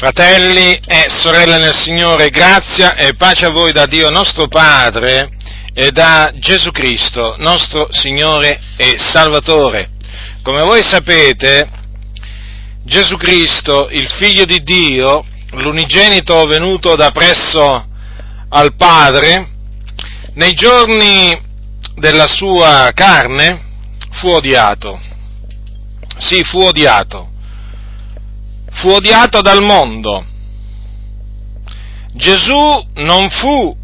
Fratelli e sorelle nel Signore, grazia e pace a voi da Dio nostro Padre e da Gesù Cristo, nostro Signore e Salvatore. Come voi sapete, Gesù Cristo, il Figlio di Dio, l'unigenito venuto da presso al Padre, nei giorni della sua carne fu odiato. Sì, fu odiato fu odiato dal mondo. Gesù non fu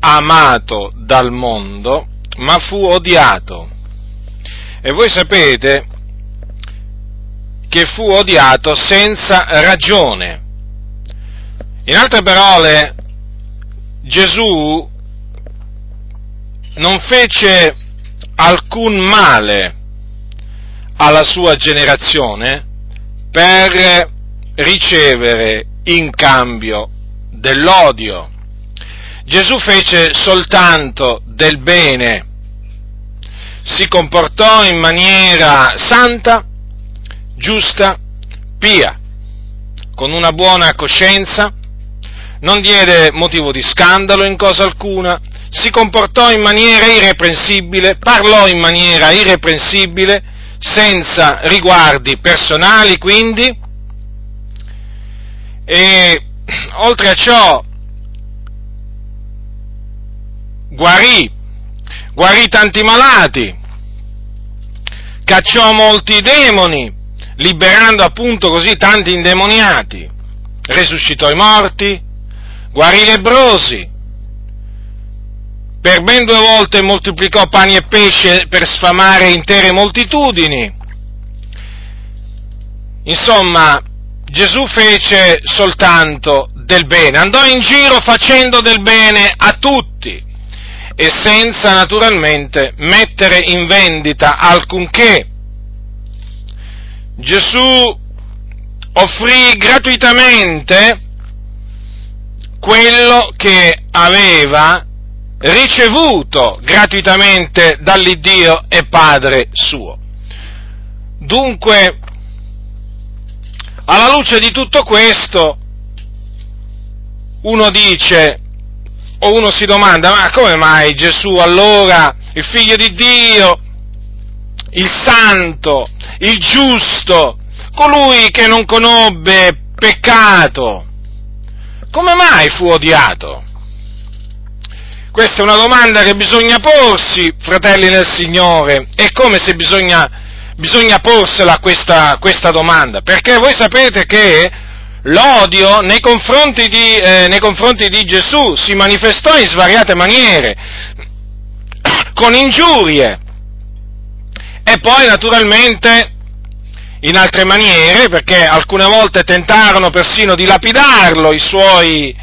amato dal mondo, ma fu odiato. E voi sapete che fu odiato senza ragione. In altre parole, Gesù non fece alcun male alla sua generazione per ricevere in cambio dell'odio. Gesù fece soltanto del bene, si comportò in maniera santa, giusta, pia, con una buona coscienza, non diede motivo di scandalo in cosa alcuna, si comportò in maniera irreprensibile, parlò in maniera irreprensibile, senza riguardi personali quindi, e oltre a ciò guarì, guarì tanti malati, cacciò molti demoni, liberando appunto così tanti indemoniati, resuscitò i morti, guarì i lebrosi, per ben due volte moltiplicò pani e pesce per sfamare intere moltitudini. Insomma, Gesù fece soltanto del bene, andò in giro facendo del bene a tutti e senza naturalmente mettere in vendita alcunché. Gesù offrì gratuitamente quello che aveva ricevuto gratuitamente dall'Iddio e Padre suo. Dunque, alla luce di tutto questo, uno dice, o uno si domanda, ma come mai Gesù allora, il figlio di Dio, il santo, il giusto, colui che non conobbe peccato, come mai fu odiato? Questa è una domanda che bisogna porsi, fratelli nel Signore, è come se bisogna bisogna porsela questa, questa domanda, perché voi sapete che l'odio nei confronti, di, eh, nei confronti di Gesù si manifestò in svariate maniere, con ingiurie, e poi naturalmente in altre maniere, perché alcune volte tentarono persino di lapidarlo i suoi,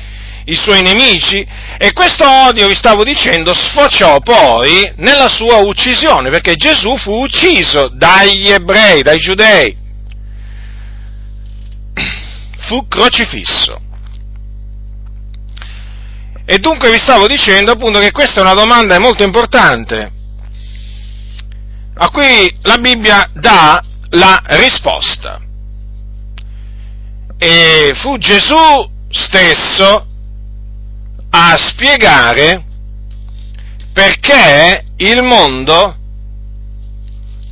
i suoi nemici, e questo odio, vi stavo dicendo, sfociò poi nella sua uccisione, perché Gesù fu ucciso dagli ebrei, dai giudei. Fu crocifisso. E dunque vi stavo dicendo appunto che questa è una domanda molto importante, a cui la Bibbia dà la risposta. E fu Gesù stesso a spiegare perché il mondo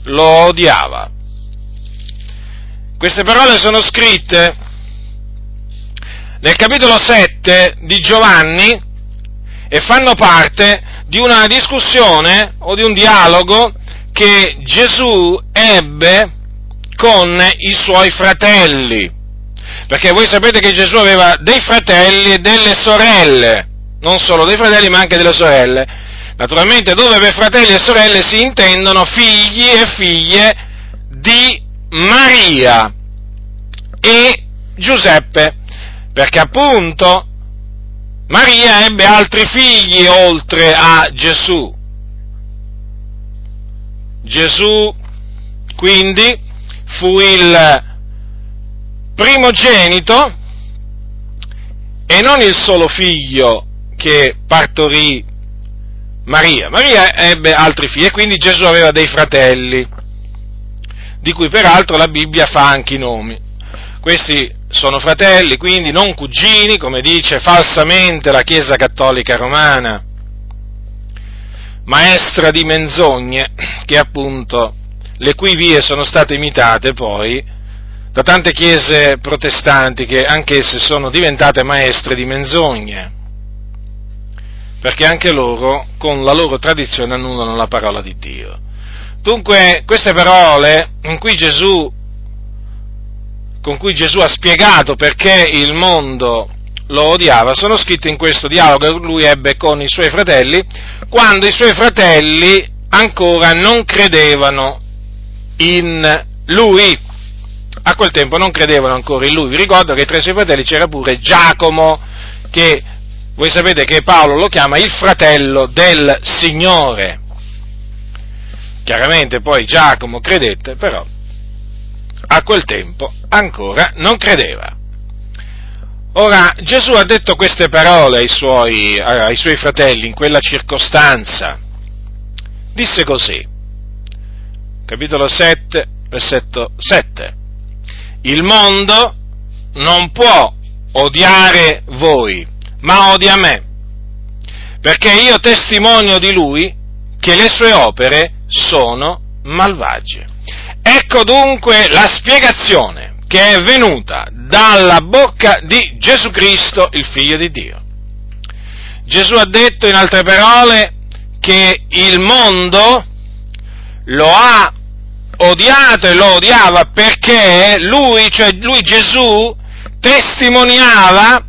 lo odiava. Queste parole sono scritte nel capitolo 7 di Giovanni e fanno parte di una discussione o di un dialogo che Gesù ebbe con i suoi fratelli. Perché voi sapete che Gesù aveva dei fratelli e delle sorelle non solo dei fratelli ma anche delle sorelle. Naturalmente dove per fratelli e sorelle si intendono figli e figlie di Maria e Giuseppe, perché appunto Maria ebbe altri figli oltre a Gesù. Gesù quindi fu il primogenito e non il solo figlio che partorì Maria. Maria ebbe altri figli e quindi Gesù aveva dei fratelli, di cui peraltro la Bibbia fa anche i nomi. Questi sono fratelli, quindi non cugini, come dice falsamente la Chiesa Cattolica Romana, maestra di menzogne, che appunto le cui vie sono state imitate poi da tante chiese protestanti che anch'esse sono diventate maestre di menzogne, perché anche loro con la loro tradizione annullano la parola di Dio. Dunque queste parole cui Gesù, con cui Gesù ha spiegato perché il mondo lo odiava, sono scritte in questo dialogo che lui ebbe con i suoi fratelli, quando i suoi fratelli ancora non credevano in lui. A quel tempo non credevano ancora in lui. Vi ricordo che tra i suoi fratelli c'era pure Giacomo, che voi sapete che Paolo lo chiama il fratello del Signore. Chiaramente poi Giacomo credette, però a quel tempo ancora non credeva. Ora, Gesù ha detto queste parole ai suoi, ai suoi fratelli in quella circostanza. Disse così, capitolo 7, versetto 7. Il mondo non può odiare voi, ma odia me, perché io testimonio di lui che le sue opere sono malvagie. Ecco dunque la spiegazione che è venuta dalla bocca di Gesù Cristo, il Figlio di Dio. Gesù ha detto in altre parole che il mondo lo ha odiato e lo odiava perché lui, cioè lui Gesù, testimoniava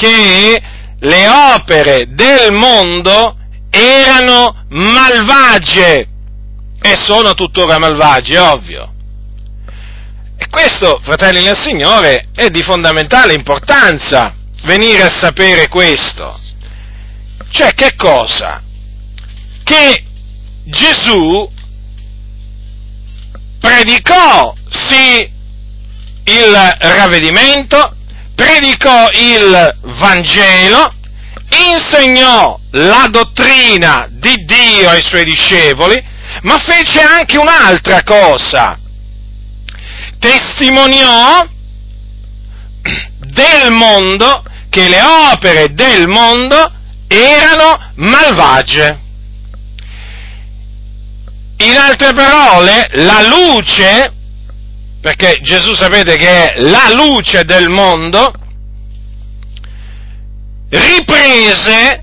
che le opere del mondo erano malvagie e sono tuttora malvagie, ovvio. E questo, fratelli nel Signore, è di fondamentale importanza venire a sapere questo. Cioè che cosa? Che Gesù predicò sì il ravvedimento, predicò il Vangelo, insegnò la dottrina di Dio ai suoi discepoli, ma fece anche un'altra cosa. Testimoniò del mondo che le opere del mondo erano malvagie. In altre parole, la luce, perché Gesù sapete che è la luce del mondo, riprese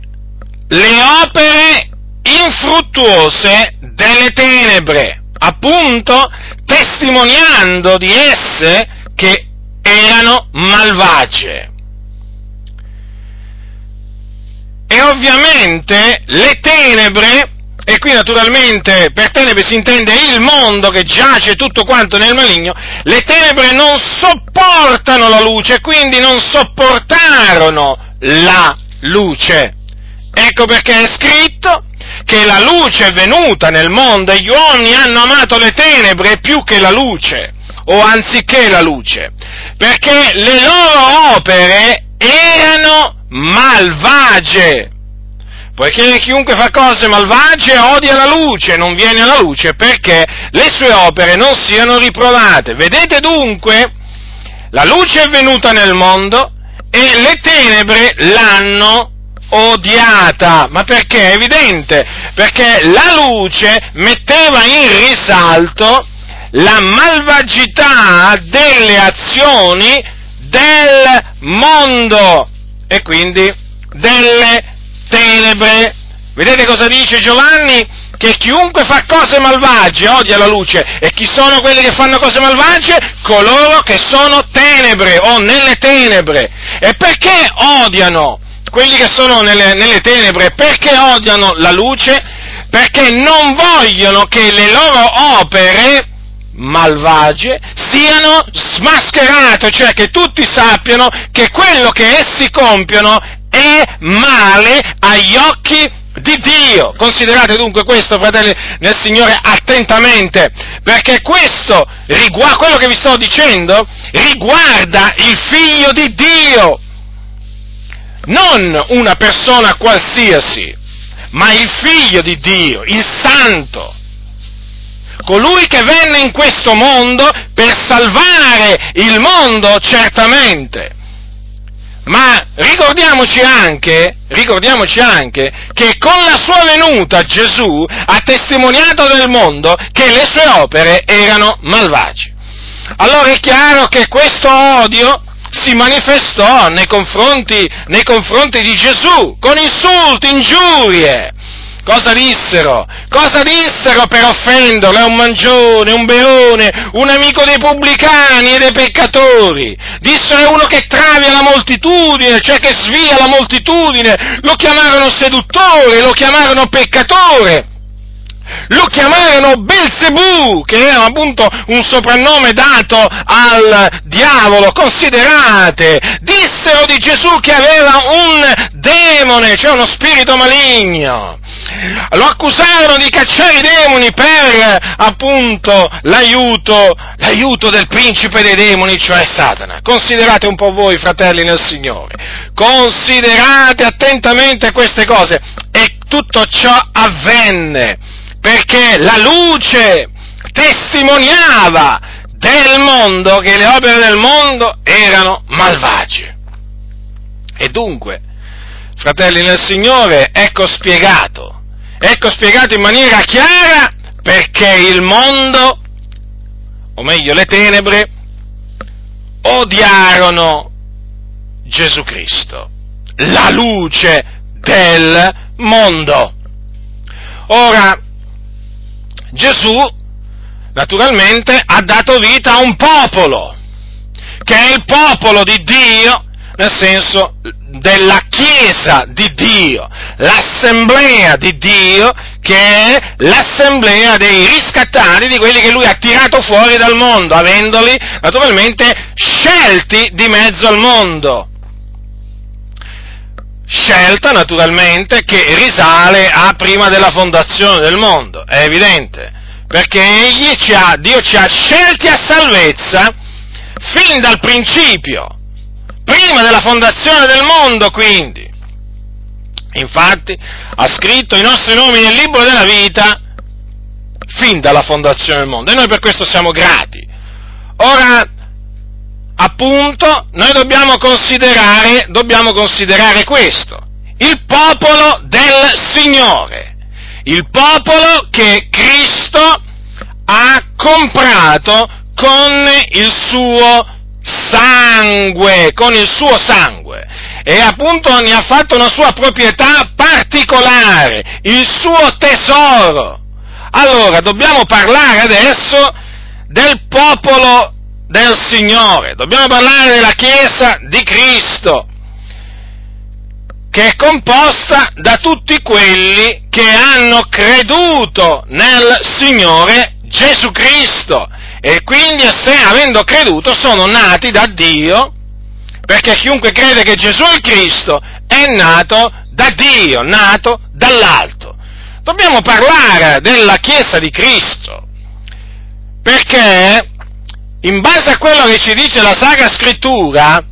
le opere infruttuose delle tenebre, appunto testimoniando di esse che erano malvagie. E ovviamente le tenebre e qui naturalmente per tenebre si intende il mondo che giace tutto quanto nel maligno, le tenebre non sopportano la luce quindi non sopportarono la luce. Ecco perché è scritto che la luce è venuta nel mondo e gli uomini hanno amato le tenebre più che la luce, o anziché la luce, perché le loro opere erano malvagie poiché chiunque fa cose malvagie odia la luce, non viene alla luce perché le sue opere non siano riprovate. Vedete dunque, la luce è venuta nel mondo e le tenebre l'hanno odiata. Ma perché? È evidente, perché la luce metteva in risalto la malvagità delle azioni del mondo e quindi delle tenebre. Vedete cosa dice Giovanni? Che chiunque fa cose malvagie odia la luce. E chi sono quelli che fanno cose malvagie? Coloro che sono tenebre o nelle tenebre. E perché odiano quelli che sono nelle, nelle tenebre? Perché odiano la luce? Perché non vogliono che le loro opere malvagie siano smascherate, cioè che tutti sappiano che quello che essi compiono è male agli occhi di Dio. Considerate dunque questo, fratelli nel Signore, attentamente, perché questo, quello che vi sto dicendo, riguarda il figlio di Dio, non una persona qualsiasi, ma il figlio di Dio, il santo. colui che venne in questo mondo per salvare il mondo, certamente. Ma ricordiamoci anche, ricordiamoci anche che con la sua venuta Gesù ha testimoniato del mondo che le sue opere erano malvagie. Allora è chiaro che questo odio si manifestò nei confronti, nei confronti di Gesù, con insulti, ingiurie. Cosa dissero? Cosa dissero per offenderlo? È un mangione, un beone, un amico dei pubblicani e dei peccatori. Dissero è uno che travia la moltitudine, cioè che svia la moltitudine. Lo chiamarono seduttore, lo chiamarono peccatore lo chiamarono Belzebù, che era appunto un soprannome dato al diavolo, considerate, dissero di Gesù che aveva un demone, cioè uno spirito maligno. Lo accusarono di cacciare i demoni per appunto l'aiuto, l'aiuto del principe dei demoni, cioè Satana. Considerate un po' voi, fratelli nel Signore, considerate attentamente queste cose e tutto ciò avvenne perché la luce testimoniava del mondo che le opere del mondo erano malvagie. E dunque, fratelli nel Signore, ecco spiegato, ecco spiegato in maniera chiara perché il mondo, o meglio le tenebre, odiarono Gesù Cristo, la luce del mondo. Ora, Gesù naturalmente ha dato vita a un popolo, che è il popolo di Dio, nel senso della Chiesa di Dio, l'assemblea di Dio, che è l'assemblea dei riscattati, di quelli che lui ha tirato fuori dal mondo, avendoli naturalmente scelti di mezzo al mondo. Scelta naturalmente che risale a prima della fondazione del mondo, è evidente, perché egli ci ha, Dio ci ha scelti a salvezza fin dal principio, prima della fondazione del mondo quindi. Infatti ha scritto i nostri nomi nel libro della vita fin dalla fondazione del mondo e noi per questo siamo grati. Ora, appunto, noi dobbiamo considerare, dobbiamo considerare questo, il popolo del Signore, il popolo che Cristo ha comprato con il suo sangue, con il suo sangue. E appunto ne ha fatto una sua proprietà particolare, il suo tesoro. Allora, dobbiamo parlare adesso del popolo del Signore, dobbiamo parlare della Chiesa di Cristo, che è composta da tutti quelli che hanno creduto nel Signore Gesù Cristo e quindi se avendo creduto sono nati da Dio, perché chiunque crede che Gesù è il Cristo è nato da Dio, nato dall'alto. Dobbiamo parlare della Chiesa di Cristo, perché in base a quello che ci dice la Sacra Scrittura,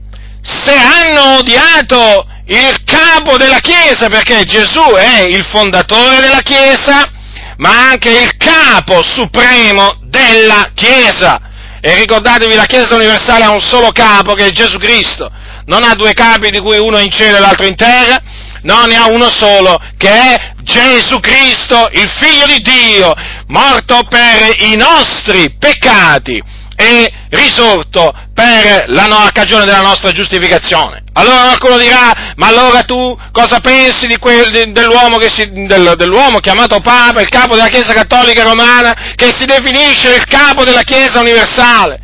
se hanno odiato il capo della Chiesa, perché Gesù è il fondatore della Chiesa, ma anche il capo supremo della Chiesa. E ricordatevi, la Chiesa universale ha un solo capo, che è Gesù Cristo. Non ha due capi di cui uno in cielo e l'altro in terra, no, ne ha uno solo, che è Gesù Cristo, il Figlio di Dio, morto per i nostri peccati e risorto per la no- cagione della nostra giustificazione. Allora qualcuno dirà, ma allora tu cosa pensi di quel, dell'uomo, si, del, dell'uomo, chiamato Papa, il capo della Chiesa Cattolica Romana, che si definisce il capo della Chiesa universale?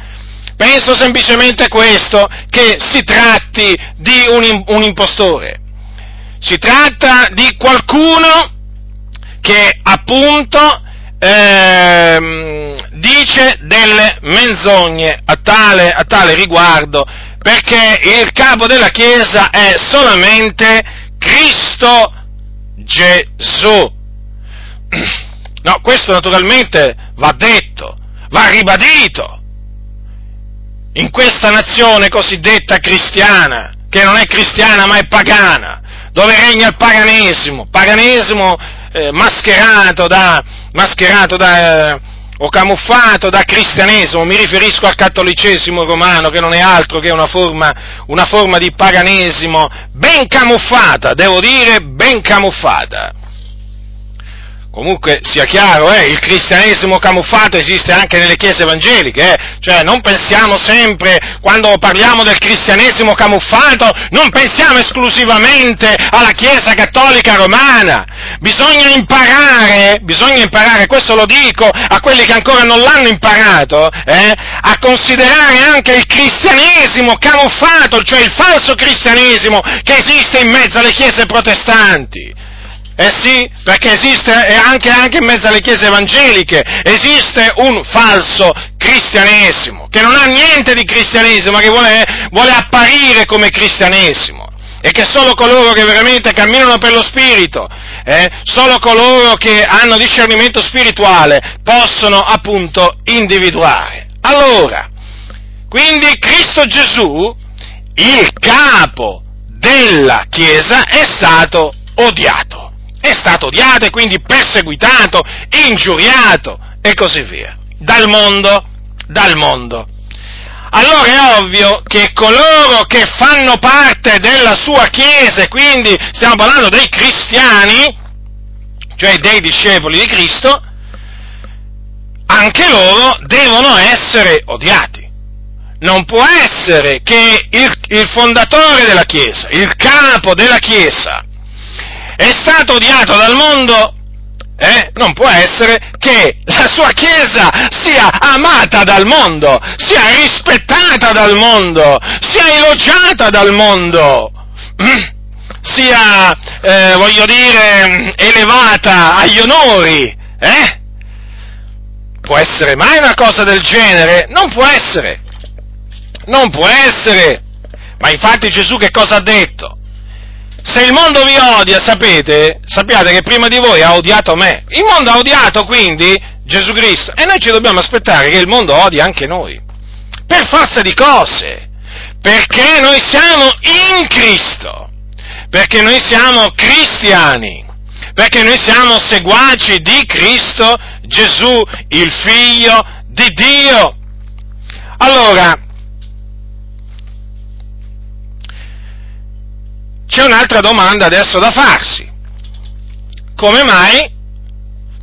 Penso semplicemente a questo, che si tratti di un, un impostore. Si tratta di qualcuno che appunto ehm, dice delle menzogne a tale, a tale riguardo, perché il capo della Chiesa è solamente Cristo Gesù. No, questo naturalmente va detto, va ribadito in questa nazione cosiddetta cristiana, che non è cristiana ma è pagana, dove regna il paganesimo, paganesimo eh, mascherato da, mascherato da eh, o camuffato da cristianesimo, mi riferisco al cattolicesimo romano che non è altro che una forma, una forma di paganesimo ben camuffata, devo dire ben camuffata. Comunque sia chiaro, eh, il cristianesimo camuffato esiste anche nelle chiese evangeliche, eh, cioè non pensiamo sempre, quando parliamo del cristianesimo camuffato, non pensiamo esclusivamente alla chiesa cattolica romana, bisogna imparare, bisogna imparare, questo lo dico a quelli che ancora non l'hanno imparato, eh, a considerare anche il cristianesimo camuffato, cioè il falso cristianesimo che esiste in mezzo alle chiese protestanti. Eh sì, perché esiste anche, anche in mezzo alle chiese evangeliche, esiste un falso cristianesimo, che non ha niente di cristianesimo, ma che vuole, vuole apparire come cristianesimo e che solo coloro che veramente camminano per lo Spirito, eh, solo coloro che hanno discernimento spirituale possono appunto individuare. Allora, quindi Cristo Gesù, il capo della Chiesa, è stato odiato è stato odiato e quindi perseguitato, ingiuriato e così via. Dal mondo, dal mondo. Allora è ovvio che coloro che fanno parte della sua Chiesa, quindi stiamo parlando dei cristiani, cioè dei discepoli di Cristo, anche loro devono essere odiati. Non può essere che il, il fondatore della Chiesa, il capo della Chiesa, è stato odiato dal mondo, eh, non può essere che la sua Chiesa sia amata dal mondo, sia rispettata dal mondo, sia elogiata dal mondo, sia, eh, voglio dire, elevata agli onori. Eh? Può essere mai una cosa del genere? Non può essere. Non può essere. Ma infatti Gesù che cosa ha detto? Se il mondo vi odia, sapete, sappiate che prima di voi ha odiato me. Il mondo ha odiato quindi Gesù Cristo e noi ci dobbiamo aspettare che il mondo odi anche noi. Per forza di cose. Perché noi siamo in Cristo. Perché noi siamo cristiani. Perché noi siamo seguaci di Cristo Gesù, il Figlio di Dio. Allora, c'è un'altra domanda adesso da farsi. Come mai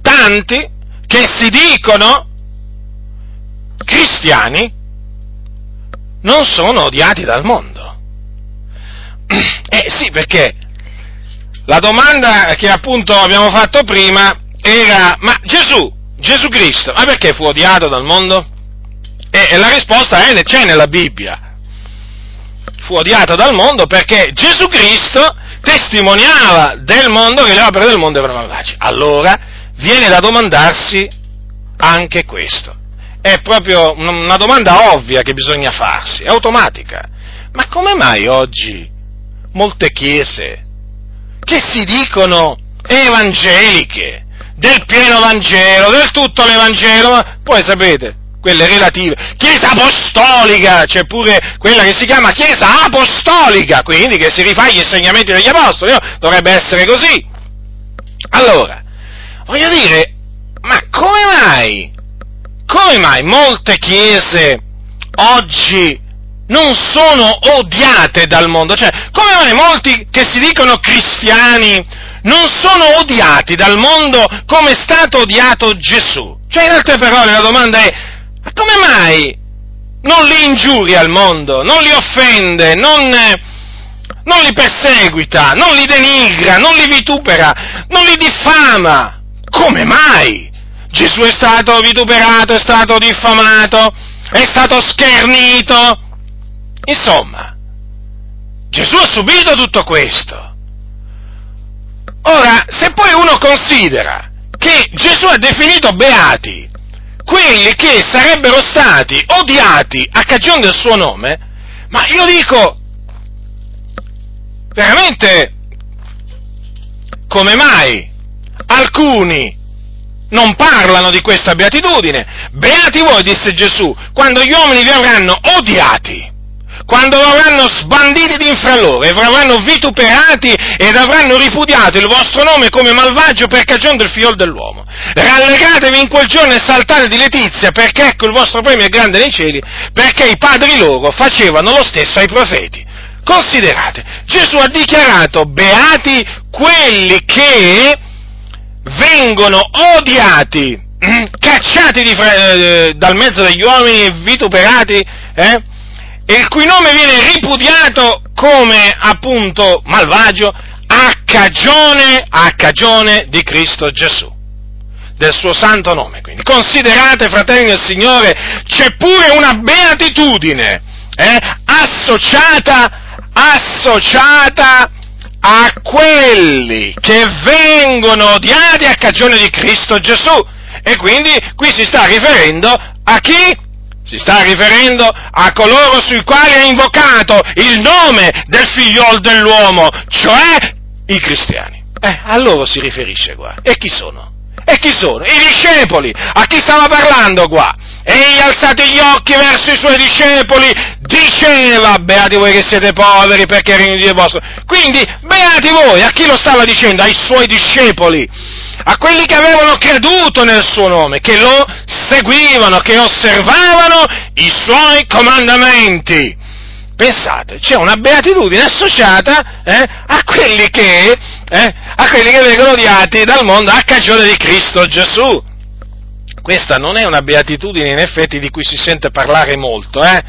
tanti che si dicono cristiani non sono odiati dal mondo? Eh sì, perché la domanda che appunto abbiamo fatto prima era, ma Gesù, Gesù Cristo, ma perché fu odiato dal mondo? E, la risposta è, c'è nella Bibbia fu odiato dal mondo perché Gesù Cristo testimoniava del mondo che le opere del mondo erano malvagie. Allora viene da domandarsi anche questo. È proprio una domanda ovvia che bisogna farsi, è automatica. Ma come mai oggi molte chiese che si dicono evangeliche, del pieno Vangelo, del tutto l'Evangelo, poi sapete, quelle relative. Chiesa apostolica, c'è pure quella che si chiama Chiesa apostolica, quindi che si rifà agli insegnamenti degli apostoli, no? dovrebbe essere così. Allora, voglio dire, ma come mai, come mai molte chiese oggi non sono odiate dal mondo? Cioè, come mai molti che si dicono cristiani non sono odiati dal mondo come è stato odiato Gesù? Cioè, in altre parole, la domanda è, ma come mai non li ingiuria al mondo, non li offende, non, non li perseguita, non li denigra, non li vitupera, non li diffama? Come mai? Gesù è stato vituperato, è stato diffamato, è stato schernito. Insomma, Gesù ha subito tutto questo. Ora, se poi uno considera che Gesù ha definito beati quelli che sarebbero stati odiati a cagione del suo nome, ma io dico, veramente, come mai alcuni non parlano di questa beatitudine? Beati voi, disse Gesù, quando gli uomini vi avranno odiati, quando avranno sbanditi di infra loro e avranno vituperati ed avranno ripudiato il vostro nome come malvagio per cagione del figlio dell'uomo. Rallegratevi in quel giorno e saltate di letizia, perché ecco il vostro premio è grande nei cieli, perché i padri loro facevano lo stesso ai profeti. Considerate, Gesù ha dichiarato beati quelli che vengono odiati, cacciati fra, eh, dal mezzo degli uomini e vituperati, eh, e il cui nome viene ripudiato come appunto malvagio a cagione, a cagione di Cristo Gesù, del suo santo nome. Quindi considerate, fratelli del Signore, c'è pure una beatitudine eh, associata, associata a quelli che vengono odiati a cagione di Cristo Gesù. E quindi qui si sta riferendo a chi? Si sta riferendo a coloro sui quali ha invocato il nome del figliol dell'uomo, cioè i cristiani. Eh, a loro si riferisce qua. E chi sono? E chi sono? I discepoli. A chi stava parlando qua? Egli alzati gli occhi verso i suoi discepoli, diceva, beati voi che siete poveri perché il regno di Dio è vostro. Quindi, beati voi, a chi lo stava dicendo? Ai suoi discepoli a quelli che avevano creduto nel suo nome, che lo seguivano, che osservavano i suoi comandamenti. Pensate, c'è una beatitudine associata eh, a, quelli che, eh, a quelli che vengono odiati dal mondo a cagione di Cristo Gesù. Questa non è una beatitudine in effetti di cui si sente parlare molto, eh?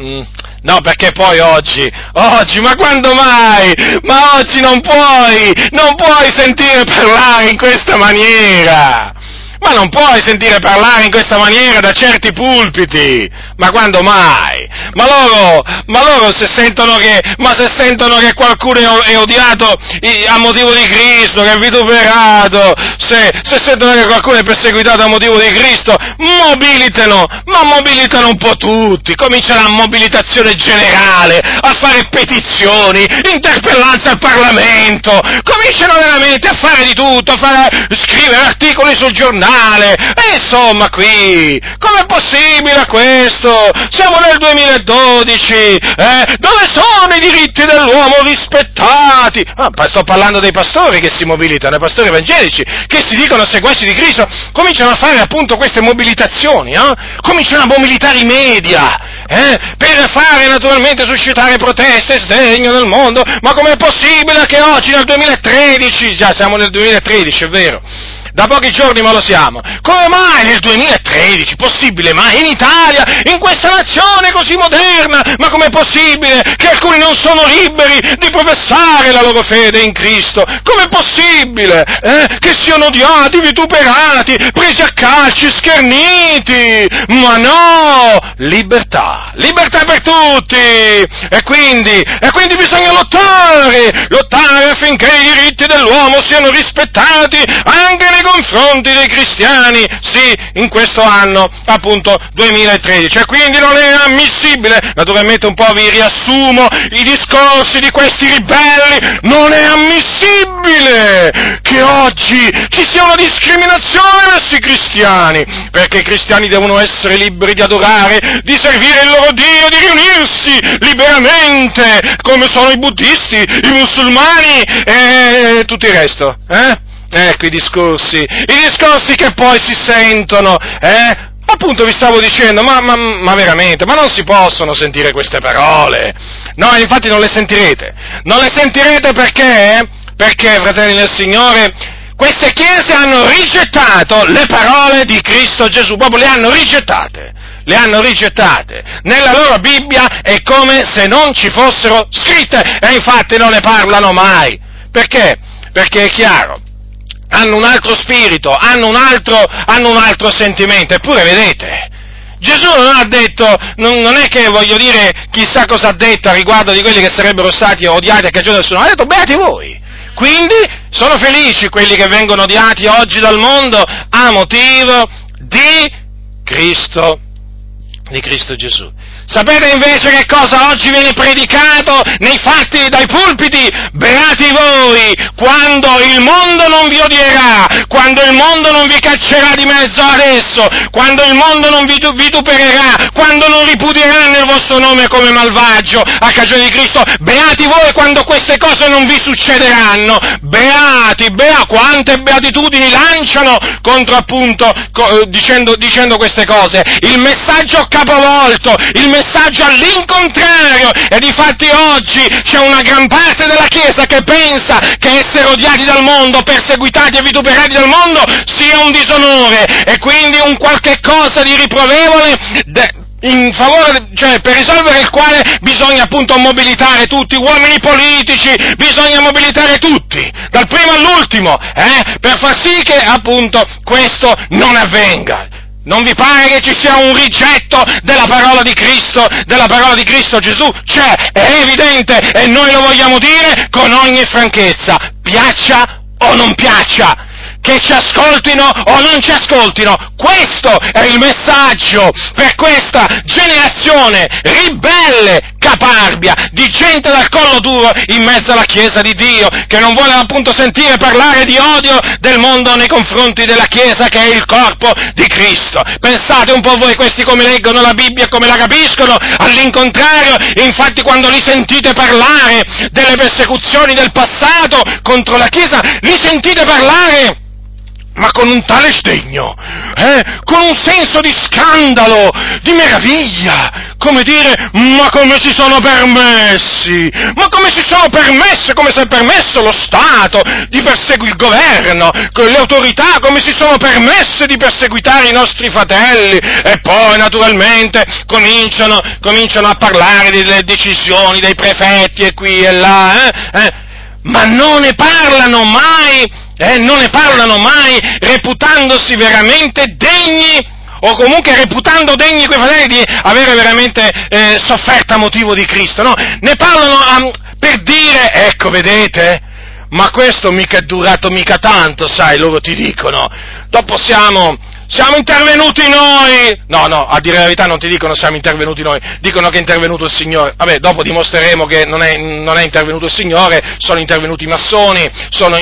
Mm, no, perché poi oggi, oggi, ma quando mai? Ma oggi non puoi, non puoi sentire parlare in questa maniera. Ma non puoi sentire parlare in questa maniera da certi pulpiti, ma quando mai? Ma loro, ma loro se sentono che, ma se sentono che qualcuno è odiato a motivo di Cristo, che è vituperato, se, se sentono che qualcuno è perseguitato a motivo di Cristo, mobilitano, ma mobilitano un po' tutti, comincia la mobilitazione generale, a fare petizioni, interpellanze al Parlamento, cominciano veramente a fare di tutto, a fare, scrivere articoli sul giornale, male. E insomma qui, com'è possibile questo? Siamo nel 2012, eh? Dove sono i diritti dell'uomo rispettati? Ah, sto parlando dei pastori che si mobilitano, i pastori evangelici, che si dicono seguaci di Cristo, cominciano a fare appunto queste mobilitazioni, eh? Cominciano a mobilitare i media, eh? per fare naturalmente suscitare proteste e sdegno nel mondo, ma com'è possibile che oggi nel 2013, già siamo nel 2013, è vero, da pochi giorni ma lo siamo. Come mai nel 2013? Possibile mai in Italia, in questa nazione così moderna? Ma com'è possibile che alcuni non sono liberi di professare la loro fede in Cristo? Com'è possibile eh, che siano odiati, vituperati, presi a calci, scherniti? Ma no! Libertà! Libertà per tutti! E quindi, e quindi bisogna lottare! Lottare affinché i diritti dell'uomo siano rispettati anche nei confronti dei cristiani, sì, in questo anno, appunto, 2013. E quindi non è ammissibile, naturalmente un po' vi riassumo i discorsi di questi ribelli, non è ammissibile che oggi ci sia una discriminazione verso i cristiani, perché i cristiani devono essere liberi di adorare, di servire il loro Dio, di riunirsi liberamente, come sono i buddisti, i musulmani e tutto il resto. Eh? Ecco i discorsi, i discorsi che poi si sentono, eh? Appunto vi stavo dicendo, ma, ma, ma, veramente, ma non si possono sentire queste parole. No, infatti non le sentirete. Non le sentirete perché? Perché, fratelli del Signore, queste chiese hanno rigettato le parole di Cristo Gesù, proprio le hanno rigettate. Le hanno rigettate. Nella loro Bibbia è come se non ci fossero scritte e infatti non ne parlano mai. Perché? Perché è chiaro, hanno un altro spirito, hanno un altro, hanno un altro sentimento, eppure vedete, Gesù non ha detto, non, è che voglio dire chissà cosa ha detto a riguardo di quelli che sarebbero stati odiati a cagione del suo nome, ha detto beati voi. Quindi sono felici quelli che vengono odiati oggi dal mondo a motivo di Cristo, di Cristo Gesù. Sapete invece che cosa oggi viene predicato nei fatti dai pulpiti? Beati voi quando il mondo non vi odierà, quando il mondo non vi caccerà di mezzo ad esso, quando il mondo non vi vitupererà, quando non ripudierà nel vostro nome come malvagio a cagione di Cristo. Beati voi quando queste cose non vi succederanno. Beati, bea, quante beatitudini lanciano contro appunto co- dicendo, dicendo queste cose. Il messaggio capovolto, il messaggio messaggio all'incontrario e di fatti oggi c'è una gran parte della Chiesa che pensa che essere odiati dal mondo, perseguitati e vituperati dal mondo sia un disonore e quindi un qualche cosa di riprovevole de- in favore, cioè per risolvere il quale bisogna appunto mobilitare tutti, uomini politici, bisogna mobilitare tutti, dal primo all'ultimo, eh, per far sì che appunto questo non avvenga. Non vi pare che ci sia un rigetto della parola di Cristo, della parola di Cristo Gesù? C'è, è evidente e noi lo vogliamo dire con ogni franchezza, piaccia o non piaccia che ci ascoltino o non ci ascoltino. Questo è il messaggio per questa generazione ribelle, caparbia, di gente dal collo duro in mezzo alla Chiesa di Dio, che non vuole appunto sentire parlare di odio del mondo nei confronti della Chiesa che è il corpo di Cristo. Pensate un po' voi questi come leggono la Bibbia e come la capiscono, all'incontrario, infatti quando li sentite parlare delle persecuzioni del passato contro la Chiesa, li sentite parlare ma con un tale sdegno, eh, con un senso di scandalo, di meraviglia, come dire, ma come si sono permessi, ma come si sono permesse, come si è permesso lo Stato di perseguire il governo, le autorità, come si sono permesse di perseguitare i nostri fratelli, e poi naturalmente cominciano, cominciano a parlare delle decisioni dei prefetti e qui e là, eh, eh, ma non ne parlano mai eh, non ne parlano mai reputandosi veramente degni o comunque reputando degni quei fratelli di avere veramente eh, sofferto a motivo di Cristo, no? Ne parlano um, per dire, ecco, vedete, ma questo mica è durato mica tanto, sai, loro ti dicono, dopo siamo, siamo intervenuti noi! No, no, a dire la verità non ti dicono siamo intervenuti noi, dicono che è intervenuto il Signore. Vabbè, dopo dimostreremo che non è, non è intervenuto il Signore, sono intervenuti i massoni,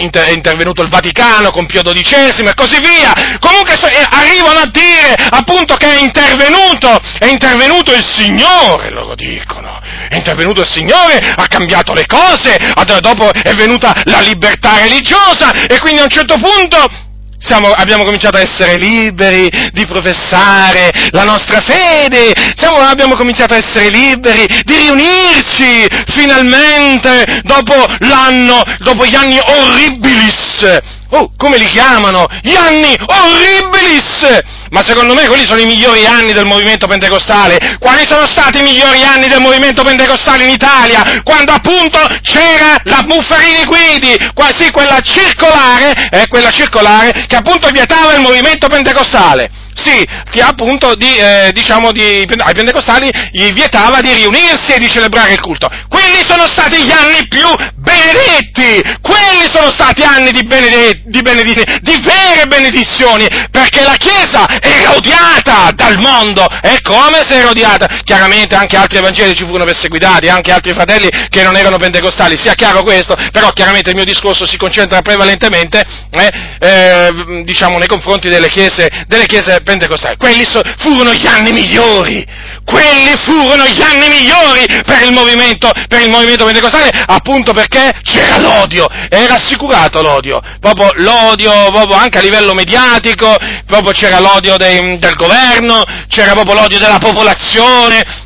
inter- è intervenuto il Vaticano con Pio XII e così via. Comunque eh, arrivano a dire appunto che è intervenuto, è intervenuto il Signore, loro dicono. È intervenuto il Signore, ha cambiato le cose, dopo è venuta la libertà religiosa e quindi a un certo punto siamo, abbiamo cominciato a essere liberi di professare la nostra fede, siamo, abbiamo cominciato a essere liberi di riunirci finalmente dopo l'anno, dopo gli anni horribilis. Oh, come li chiamano? Gli anni horribilis! Ma secondo me quelli sono i migliori anni del movimento pentecostale. Quali sono stati i migliori anni del movimento pentecostale in Italia? Quando appunto c'era la Buffarini Guidi, sì, quella circolare, eh, quella circolare che appunto vietava il movimento pentecostale. Sì, che appunto di, eh, diciamo di, ai pentecostali gli vietava di riunirsi e di celebrare il culto. Quelli sono stati gli anni più benedetti, quelli sono stati anni di, benedet- di, benedizioni, di vere benedizioni, perché la Chiesa era odiata dal mondo, e come se era odiata? Chiaramente anche altri evangelici furono perseguitati, anche altri fratelli che non erano pentecostali, sia chiaro questo, però chiaramente il mio discorso si concentra prevalentemente, eh, eh, diciamo, nei confronti delle chiese, delle chiese pentecostale. Quelli so, furono gli anni migliori, quelli furono gli anni migliori per il movimento, per il movimento pentecostale, appunto perché c'era l'odio, era assicurato l'odio, proprio l'odio, proprio anche a livello mediatico, proprio c'era l'odio dei, del governo, c'era proprio l'odio della popolazione,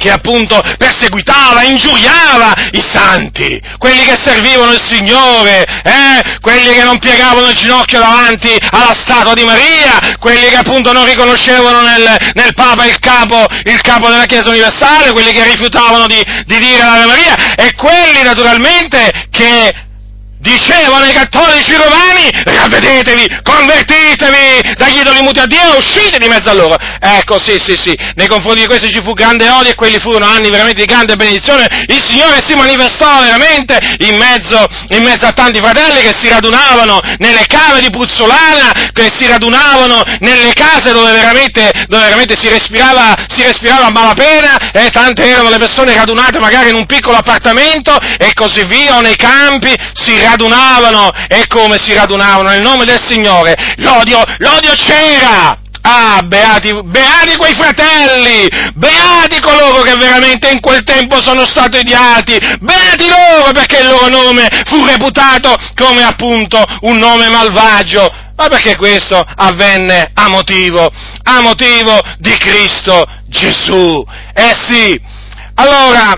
che appunto perseguitava, ingiuriava i santi, quelli che servivano il Signore, eh? quelli che non piegavano il ginocchio davanti alla statua di Maria, quelli che appunto non riconoscevano nel, nel Papa il capo, il capo, della Chiesa universale, quelli che rifiutavano di, di dire l'Ave Maria e quelli naturalmente che dicevano ai cattolici romani, ravvedetevi, convertitevi dagli idoli muti a Dio, uscite di mezzo a loro. Ecco, sì, sì, sì, nei confronti di questi ci fu grande odio e quelli furono anni veramente di grande benedizione. Il Signore si manifestò veramente in mezzo, in mezzo a tanti fratelli che si radunavano nelle cave di Puzzolana, che si radunavano nelle case dove veramente, dove veramente si respirava, si respirava a malapena, e tante erano le persone radunate magari in un piccolo appartamento e così via, o nei campi, si radunavano, e come si radunavano? Nel nome del Signore, l'odio, l'odio c'era! Ah, beati, beati quei fratelli, beati coloro che veramente in quel tempo sono stati odiati, beati loro perché il loro nome fu reputato come appunto un nome malvagio, ma perché questo avvenne a motivo, a motivo di Cristo Gesù. Eh sì, allora,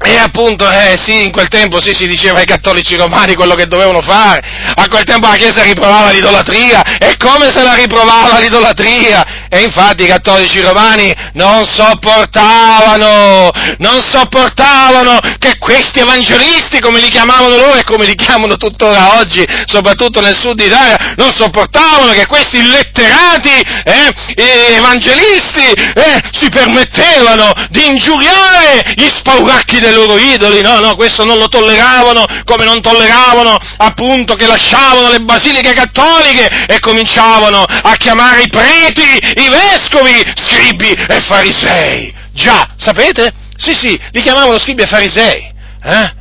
e appunto, eh sì, in quel tempo sì, si diceva ai cattolici romani quello che dovevano fare, a quel tempo la Chiesa riprovava l'idolatria, e come se la riprovava l'idolatria? E infatti i cattolici romani non sopportavano, non sopportavano che questi evangelisti, come li chiamavano loro e come li chiamano tuttora oggi, soprattutto nel sud Italia, non sopportavano che questi illetterati eh, evangelisti eh, si permettevano di ingiuriare gli spauracchi dei loro idoli, no, no, questo non lo tolleravano, come non tolleravano appunto che lasciavano le basiliche cattoliche e cominciavano a chiamare i preti, i vescovi, scribi e farisei. Già, sapete? Sì, sì, li chiamavano scribi e farisei. Eh?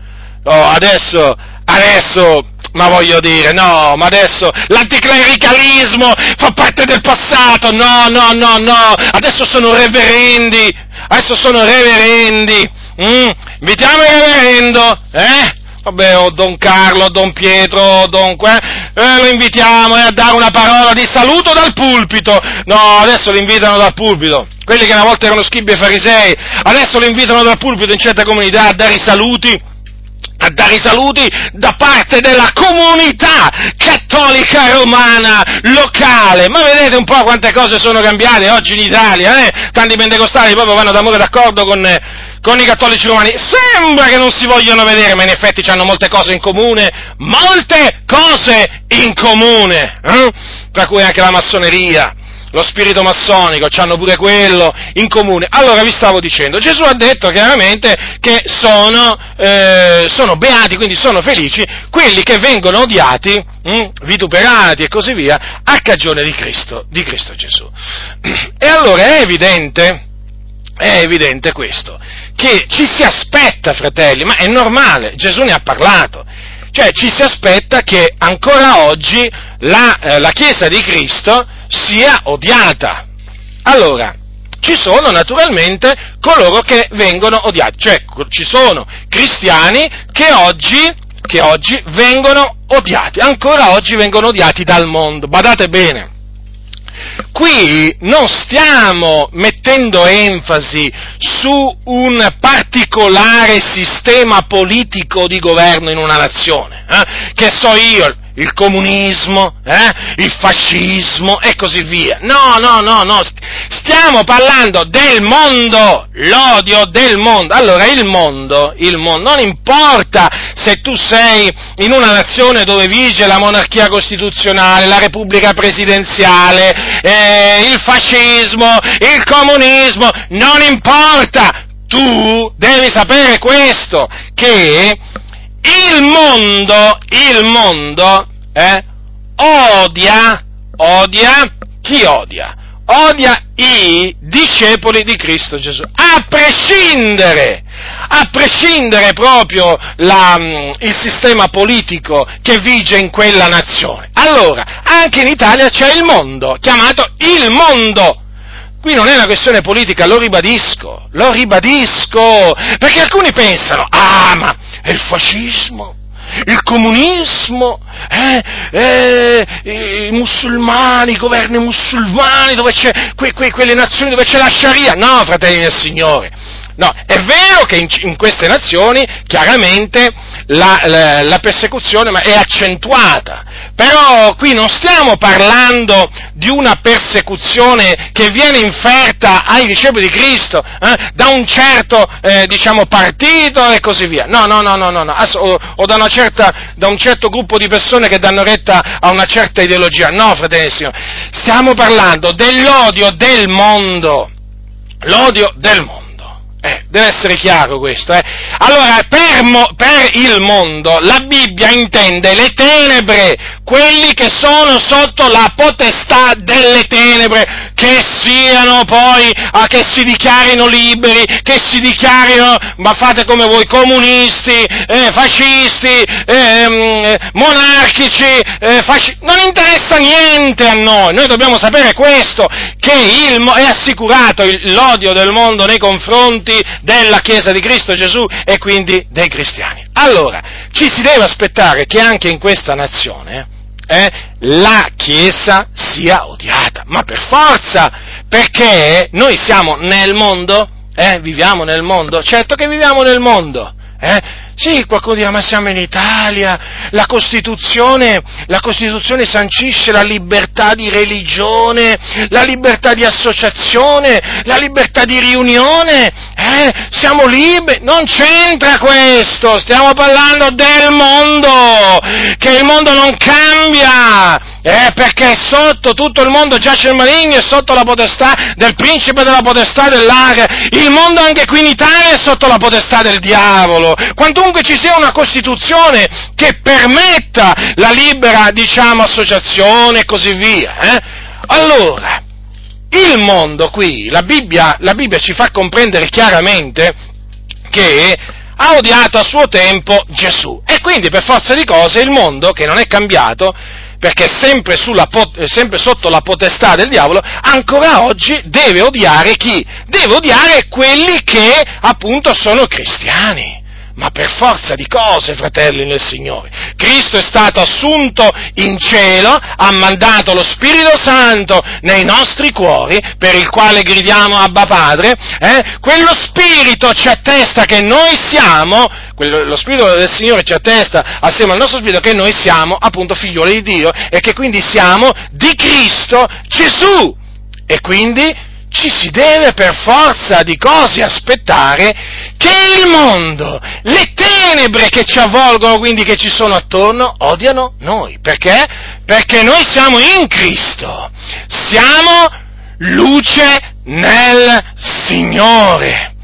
Oh, adesso, adesso, ma voglio dire, no, ma adesso l'anticlericalismo fa parte del passato, no, no, no, no, adesso sono reverendi, adesso sono reverendi, mm? invitiamo il reverendo, eh? Vabbè, o Don Carlo, o Don Pietro, Don... Eh, lo invitiamo eh, a dare una parola di saluto dal pulpito. No, adesso lo invitano dal pulpito. Quelli che una volta erano schibbi e farisei, adesso lo invitano dal pulpito in certe comunità a dare i saluti a dare i saluti da parte della comunità cattolica romana locale. Ma vedete un po' quante cose sono cambiate oggi in Italia, eh? Tanti pentecostali proprio vanno d'amore d'accordo con, con i cattolici romani. Sembra che non si vogliono vedere, ma in effetti hanno molte cose in comune, molte cose in comune, eh? tra cui anche la massoneria, lo spirito massonico, hanno pure quello in comune. Allora vi stavo dicendo, Gesù ha detto chiaramente che sono, eh, sono beati, quindi sono felici, quelli che vengono odiati, hm, vituperati e così via, a cagione di Cristo, di Cristo Gesù. E allora è evidente, è evidente questo, che ci si aspetta, fratelli, ma è normale, Gesù ne ha parlato, cioè ci si aspetta che ancora oggi la, eh, la Chiesa di Cristo sia odiata. Allora, ci sono naturalmente coloro che vengono odiati, cioè ci sono cristiani che oggi, che oggi vengono odiati, ancora oggi vengono odiati dal mondo, badate bene qui non stiamo mettendo enfasi su un particolare sistema politico di governo in una nazione, eh? che so io, il comunismo, eh? il fascismo e così via. No, no, no, no, stiamo parlando del mondo, l'odio del mondo. Allora il mondo, il mondo, non importa se tu sei in una nazione dove vige la monarchia costituzionale, la repubblica presidenziale, eh, il fascismo, il comunismo, non importa. Tu devi sapere questo, che il mondo, il mondo, eh, odia, odia, chi odia? Odia i discepoli di Cristo Gesù, a prescindere, a prescindere proprio la, mm, il sistema politico che vige in quella nazione. Allora, anche in Italia c'è il mondo, chiamato il mondo. Qui non è una questione politica, lo ribadisco, lo ribadisco, perché alcuni pensano, ah, ma è il fascismo, il comunismo, eh, eh, i musulmani, i governi musulmani, dove c'è, que, que, quelle nazioni dove c'è la Sharia. No, fratelli del Signore, No, è vero che in, in queste nazioni chiaramente la, la, la persecuzione è accentuata, però qui non stiamo parlando di una persecuzione che viene inferta ai discepoli di Cristo eh, da un certo eh, diciamo, partito e così via. No, no, no, no, no, no. O, o da, certa, da, un certo gruppo di persone che danno retta a una certa ideologia. No, fratelli e signori, stiamo parlando dell'odio del mondo. L'odio del mondo. Eh, deve essere chiaro questo. Eh. Allora, per, mo, per, il mondo la Bibbia intende le tenebre, quelli che sono sotto la potestà delle tenebre, che siano poi, ah, che si dichiarino liberi, che si dichiarino, ma fate come voi, comunisti, eh, fascisti, eh, monarchici, eh, fasci- non interessa niente a noi, noi dobbiamo sapere questo, che il, è assicurato l'odio del mondo nei confronti della Chiesa di Cristo Gesù e quindi dei cristiani. Allora, ci si deve aspettare che anche in questa nazione eh, la Chiesa sia odiata, ma per forza, perché noi siamo nel mondo, eh, viviamo nel mondo, certo che viviamo nel mondo, eh, sì, qualcuno dirà, ma siamo in Italia, la Costituzione, la Costituzione sancisce la libertà di religione, la libertà di associazione, la libertà di riunione, eh? siamo liberi, non c'entra questo, stiamo parlando del mondo, che il mondo non cambia, eh, perché sotto tutto il mondo giace il maligno e sotto la potestà del principe della potestà dell'aria, il mondo anche qui in Italia è sotto la potestà del diavolo, quantunque ci sia una Costituzione che permetta la libera, diciamo, associazione e così via. Eh? Allora, il mondo qui, la Bibbia, la Bibbia ci fa comprendere chiaramente che ha odiato a suo tempo Gesù e quindi per forza di cose il mondo, che non è cambiato, perché sempre, sulla, sempre, sotto la potestà del diavolo, ancora oggi deve odiare chi? Deve odiare quelli che appunto sono cristiani ma per forza di cose, fratelli nel Signore. Cristo è stato assunto in cielo, ha mandato lo Spirito Santo nei nostri cuori, per il quale gridiamo Abba Padre, eh? quello Spirito ci attesta che noi siamo, quello, lo Spirito del Signore ci attesta assieme al nostro Spirito che noi siamo appunto figlioli di Dio e che quindi siamo di Cristo Gesù. E quindi ci si deve per forza di cose aspettare che il mondo, le tenebre che ci avvolgono, quindi che ci sono attorno, odiano noi. Perché? Perché noi siamo in Cristo, siamo luce nel Signore.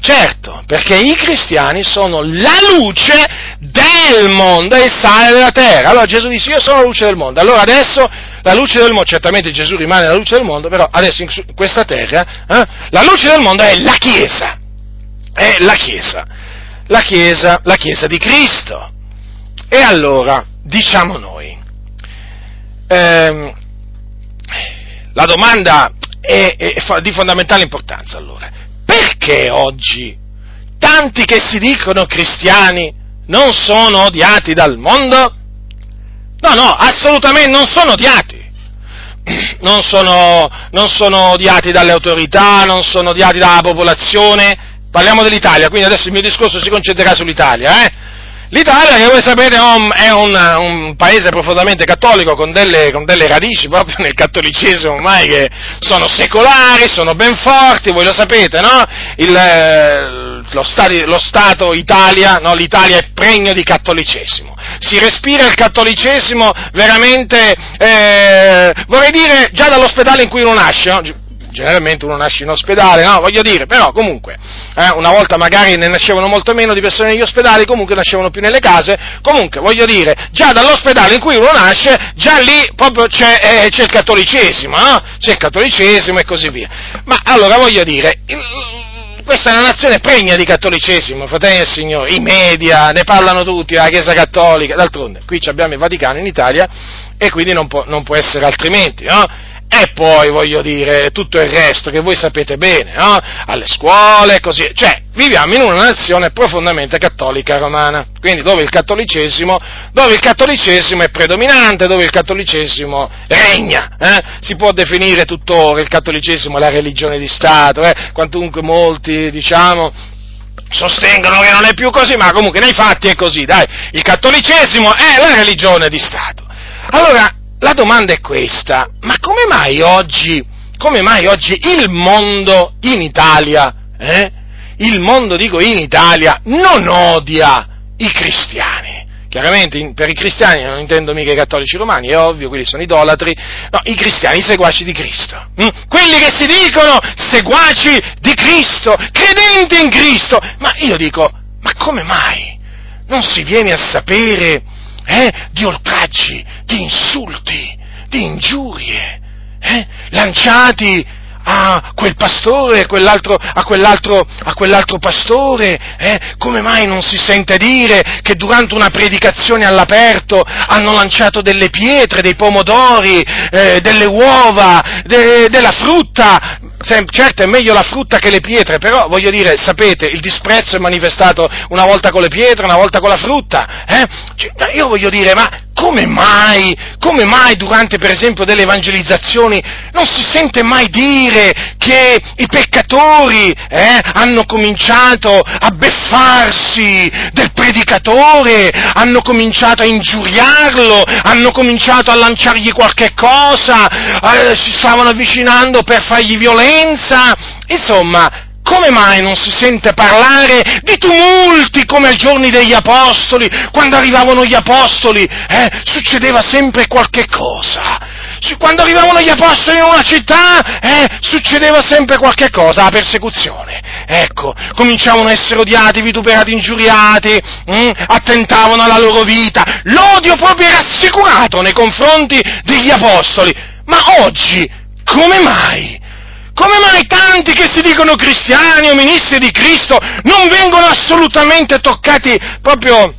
Certo, perché i cristiani sono la luce del mondo e il sale della terra. Allora Gesù disse io sono la luce del mondo. Allora adesso la luce del mondo, certamente Gesù rimane la luce del mondo, però adesso in questa terra eh, la luce del mondo è la Chiesa, è la Chiesa, la Chiesa, la Chiesa di Cristo. E allora, diciamo noi, ehm, la domanda è, è di fondamentale importanza allora, perché oggi tanti che si dicono cristiani non sono odiati dal mondo? No, no, assolutamente non sono odiati. Non sono, non sono odiati dalle autorità, non sono odiati dalla popolazione. Parliamo dell'Italia, quindi adesso il mio discorso si concentrerà sull'Italia, eh? L'Italia, che voi sapete, è un, un paese profondamente cattolico con delle, con delle, radici proprio nel cattolicesimo ormai che sono secolari, sono ben forti, voi lo sapete, no? Il, eh, lo, stati, lo, Stato Italia, no? l'Italia è pregno di cattolicesimo. Si respira il cattolicesimo veramente, eh, vorrei dire, già dall'ospedale in cui uno nasce, no? Generalmente uno nasce in ospedale, no? Voglio dire, però comunque, eh, una volta magari ne nascevano molto meno di persone negli ospedali, comunque nascevano più nelle case, comunque voglio dire, già dall'ospedale in cui uno nasce, già lì proprio c'è, eh, c'è il cattolicesimo, no? C'è il cattolicesimo e così via. Ma allora voglio dire, questa è una nazione pregna di cattolicesimo, fratelli del Signore, i media ne parlano tutti, la Chiesa Cattolica, d'altronde qui abbiamo il Vaticano in Italia e quindi non può, non può essere altrimenti, no? E poi voglio dire tutto il resto che voi sapete bene, no? alle scuole, così, cioè viviamo in una nazione profondamente cattolica romana, quindi dove il cattolicesimo, dove il cattolicesimo è predominante, dove il cattolicesimo regna, eh? si può definire tuttora il cattolicesimo la religione di Stato, eh? quantunque molti diciamo sostengono che non è più così, ma comunque nei fatti è così, dai, il cattolicesimo è la religione di Stato. Allora, la domanda è questa, ma come mai oggi, come mai oggi il mondo in Italia, eh, il mondo dico in Italia, non odia i cristiani? Chiaramente per i cristiani non intendo mica i cattolici romani, è ovvio, quelli sono idolatri, no, i cristiani, i seguaci di Cristo, hm? quelli che si dicono seguaci di Cristo, credenti in Cristo, ma io dico, ma come mai non si viene a sapere eh, di oltraggi, di insulti, di ingiurie, eh, lanciati a quel pastore, a quell'altro, a quell'altro, a quell'altro pastore, eh? come mai non si sente dire che durante una predicazione all'aperto hanno lanciato delle pietre, dei pomodori, eh, delle uova, de, della frutta, certo è meglio la frutta che le pietre, però voglio dire, sapete, il disprezzo è manifestato una volta con le pietre, una volta con la frutta, eh? cioè, io voglio dire, ma come mai, come mai durante per esempio delle evangelizzazioni non si sente mai dire che i peccatori eh, hanno cominciato a beffarsi del predicatore, hanno cominciato a ingiuriarlo, hanno cominciato a lanciargli qualche cosa, eh, si stavano avvicinando per fargli violenza, insomma, come mai non si sente parlare di tumulti come ai giorni degli apostoli? Quando arrivavano gli apostoli, eh, succedeva sempre qualche cosa. Quando arrivavano gli apostoli in una città, eh, succedeva sempre qualche cosa, la persecuzione. Ecco, cominciavano a essere odiati, vituperati, ingiuriati, hm, attentavano alla loro vita. L'odio proprio era assicurato nei confronti degli apostoli. Ma oggi, come mai? Come mai tanti che si dicono cristiani o ministri di Cristo non vengono assolutamente toccati proprio,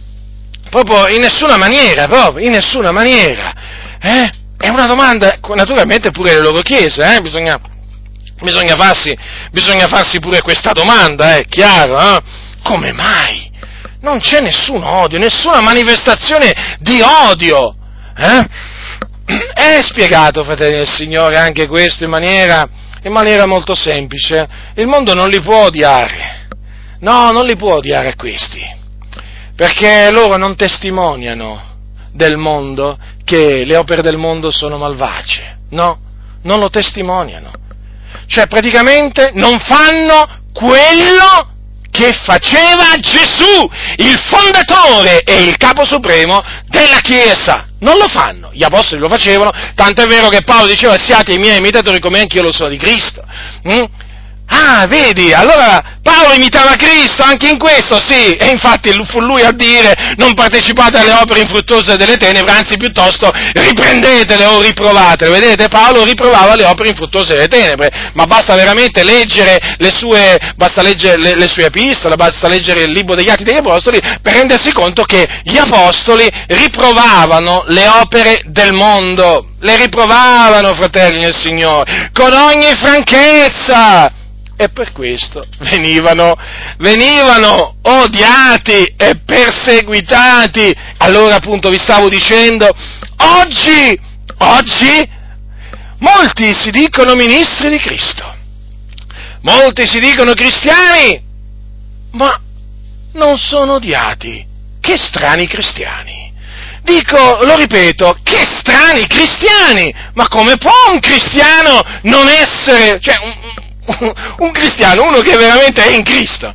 proprio in nessuna maniera, proprio in nessuna maniera? Eh? È una domanda, naturalmente pure le loro chiese, eh? bisogna, bisogna, farsi, bisogna, farsi, pure questa domanda, è eh? chiaro? Eh? Come mai? Non c'è nessun odio, nessuna manifestazione di odio. Eh? È spiegato, fratelli del Signore, anche questo in maniera in maniera molto semplice. Il mondo non li può odiare. No, non li può odiare questi. Perché loro non testimoniano del mondo che le opere del mondo sono malvagie. No, non lo testimoniano. Cioè praticamente non fanno quello che faceva Gesù, il fondatore e il capo supremo della Chiesa. Non lo fanno, gli apostoli lo facevano, tanto è vero che Paolo diceva siate i miei imitatori come anche io lo sono di Cristo. Mm? Ah, vedi, allora Paolo imitava Cristo anche in questo, sì, e infatti fu lui a dire non partecipate alle opere infruttuose delle tenebre, anzi piuttosto riprendetele o riprovatele. Vedete, Paolo riprovava le opere infruttuose delle tenebre, ma basta veramente leggere le sue, basta leggere le, le sue epistole, basta leggere il libro degli Atti degli Apostoli per rendersi conto che gli Apostoli riprovavano le opere del mondo, le riprovavano, fratelli del Signore, con ogni franchezza e per questo venivano, venivano odiati e perseguitati. Allora appunto vi stavo dicendo, oggi, oggi, molti si dicono ministri di Cristo, molti si dicono cristiani, ma non sono odiati. Che strani cristiani. Dico, lo ripeto, che strani cristiani! Ma come può un cristiano non essere, cioè, un cristiano, uno che veramente è in Cristo,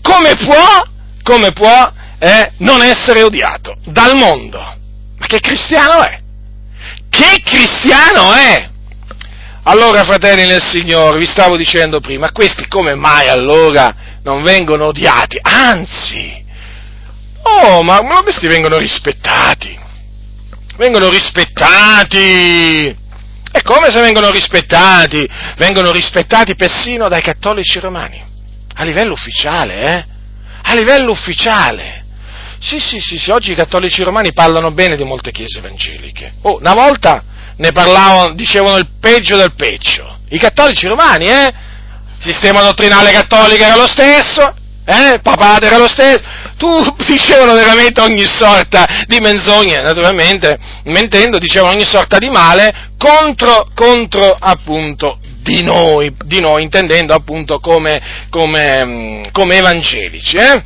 come può, come può eh, non essere odiato dal mondo? Ma che cristiano è? Che cristiano è? Allora, fratelli nel Signore, vi stavo dicendo prima, questi come mai allora non vengono odiati? Anzi, oh, ma, ma questi vengono rispettati. Vengono rispettati è come se vengono rispettati, vengono rispettati persino dai cattolici romani, a livello ufficiale, eh? A livello ufficiale. Sì, sì, sì, sì, oggi i cattolici romani parlano bene di molte chiese evangeliche. Oh, una volta, ne parlavano, dicevano il peggio del peggio. I cattolici romani, eh? Sistema dottrinale cattolico era lo stesso, eh? Papate era lo stesso, tu dicevano veramente ogni sorta di menzogne, naturalmente, mentendo, dicevano ogni sorta di male contro, contro appunto di noi, di noi intendendo appunto come, come, mm, come evangelici. Eh?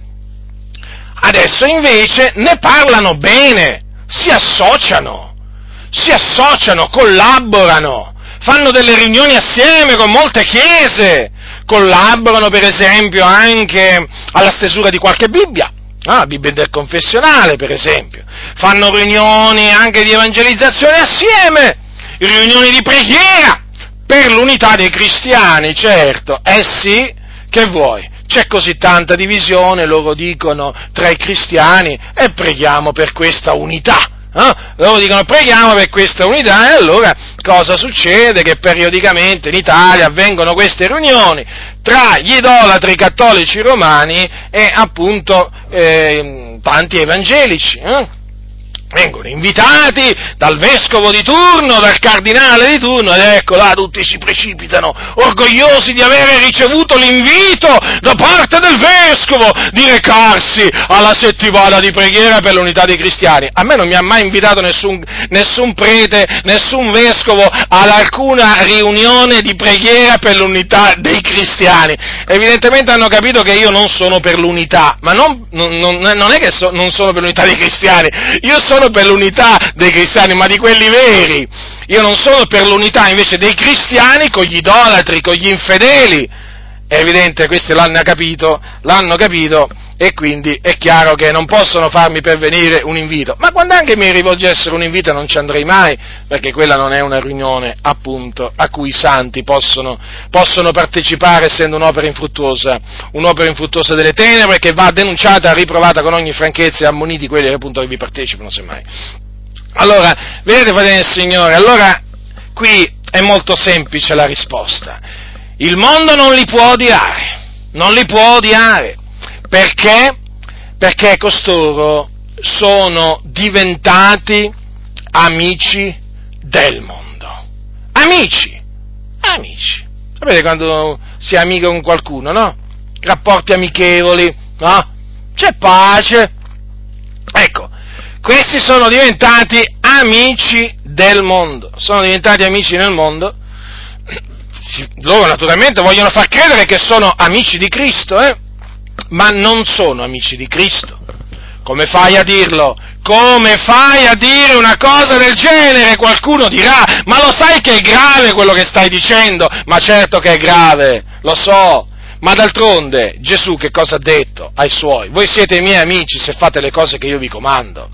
Adesso invece ne parlano bene, si associano, si associano, collaborano, fanno delle riunioni assieme con molte chiese, collaborano per esempio anche alla stesura di qualche Bibbia, ah, la Bibbia del confessionale per esempio, fanno riunioni anche di evangelizzazione assieme, riunioni di preghiera per l'unità dei cristiani, certo, eh sì, che vuoi? C'è così tanta divisione, loro dicono, tra i cristiani e preghiamo per questa unità. Eh? Loro dicono preghiamo per questa unità e allora cosa succede? Che periodicamente in Italia avvengono queste riunioni tra gli idolatri cattolici romani e appunto eh, tanti evangelici. Eh? Vengono invitati dal vescovo di turno, dal cardinale di turno, ed ecco là tutti si precipitano, orgogliosi di avere ricevuto l'invito da parte del vescovo di recarsi alla settimana di preghiera per l'unità dei cristiani. A me non mi ha mai invitato nessun, nessun prete, nessun vescovo ad alcuna riunione di preghiera per l'unità dei cristiani. Evidentemente hanno capito che io non sono per l'unità, ma non, non, non è che so, non sono per l'unità dei cristiani, io sono sono per l'unità dei cristiani, ma di quelli veri. Io non sono per l'unità invece dei cristiani con gli idolatri, con gli infedeli. È evidente, questi l'hanno capito, l'hanno capito e quindi è chiaro che non possono farmi pervenire un invito. Ma quando anche mi rivolgessero un invito non ci andrei mai, perché quella non è una riunione appunto a cui i santi possono, possono partecipare essendo un'opera infruttuosa, un'opera infruttuosa delle tenebre che va denunciata, riprovata con ogni franchezza e ammoniti quelli appunto che vi partecipano semmai. Allora, vedete fratelli del Signore, allora qui è molto semplice la risposta il mondo non li può odiare, non li può odiare, perché? Perché costoro sono diventati amici del mondo. Amici, amici. Sapete quando si è amico con qualcuno, no? Rapporti amichevoli, no? C'è pace. Ecco, questi sono diventati amici del mondo. Sono diventati amici nel mondo loro naturalmente vogliono far credere che sono amici di Cristo, eh? ma non sono amici di Cristo. Come fai a dirlo? Come fai a dire una cosa del genere? Qualcuno dirà, ma lo sai che è grave quello che stai dicendo? Ma certo che è grave, lo so, ma d'altronde Gesù che cosa ha detto ai suoi? Voi siete i miei amici se fate le cose che io vi comando.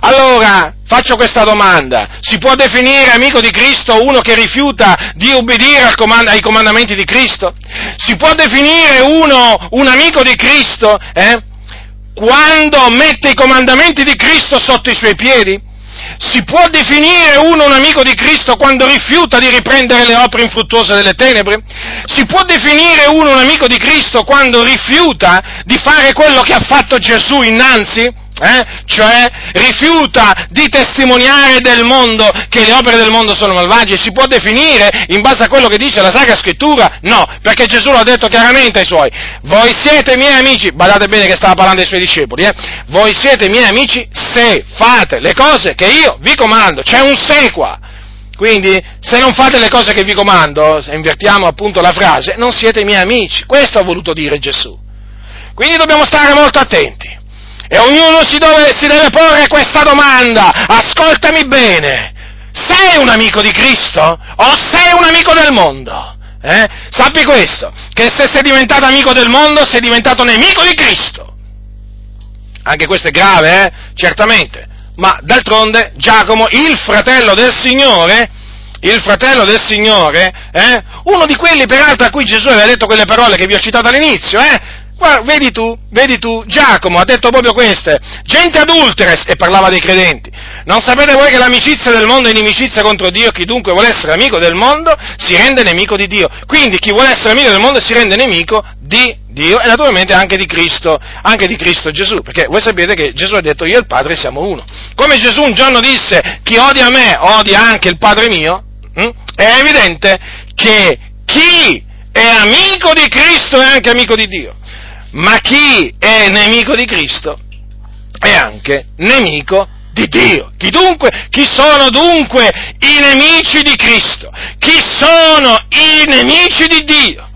Allora, faccio questa domanda. Si può definire amico di Cristo uno che rifiuta di obbedire ai comandamenti di Cristo? Si può definire uno un amico di Cristo eh, quando mette i comandamenti di Cristo sotto i suoi piedi? Si può definire uno un amico di Cristo quando rifiuta di riprendere le opere infruttuose delle tenebre? Si può definire uno un amico di Cristo quando rifiuta di fare quello che ha fatto Gesù innanzi? Eh? Cioè rifiuta di testimoniare del mondo che le opere del mondo sono malvagie, si può definire in base a quello che dice la Sacra Scrittura? No, perché Gesù l'ha detto chiaramente ai suoi. Voi siete miei amici, badate bene che stava parlando ai suoi discepoli, eh? voi siete miei amici se fate le cose che io vi comando, c'è un se qua. Quindi, se non fate le cose che vi comando, se invertiamo appunto la frase, non siete miei amici. Questo ha voluto dire Gesù. Quindi dobbiamo stare molto attenti. E ognuno si deve, si deve porre questa domanda, ascoltami bene, sei un amico di Cristo o sei un amico del mondo? Eh? Sappi questo, che se sei diventato amico del mondo sei diventato nemico di Cristo. Anche questo è grave, eh? Certamente. Ma d'altronde Giacomo, il fratello del Signore, il fratello del Signore, eh? uno di quelli peraltro a cui Gesù aveva detto quelle parole che vi ho citato all'inizio, eh? Guarda, vedi tu, vedi tu, Giacomo ha detto proprio queste, gente adulteres, e parlava dei credenti, Non sapete voi che l'amicizia del mondo è inimicizia contro Dio? Chi dunque vuole essere amico del mondo si rende nemico di Dio. Quindi chi vuole essere amico del mondo si rende nemico di Dio e naturalmente anche di Cristo, anche di Cristo Gesù, perché voi sapete che Gesù ha detto io e il Padre siamo uno. Come Gesù un giorno disse chi odia me odia anche il Padre mio, hm? è evidente che chi è amico di Cristo è anche amico di Dio, ma chi è nemico di Cristo è anche nemico di Dio. Chi, dunque, chi sono dunque i nemici di Cristo? Chi sono i nemici di Dio?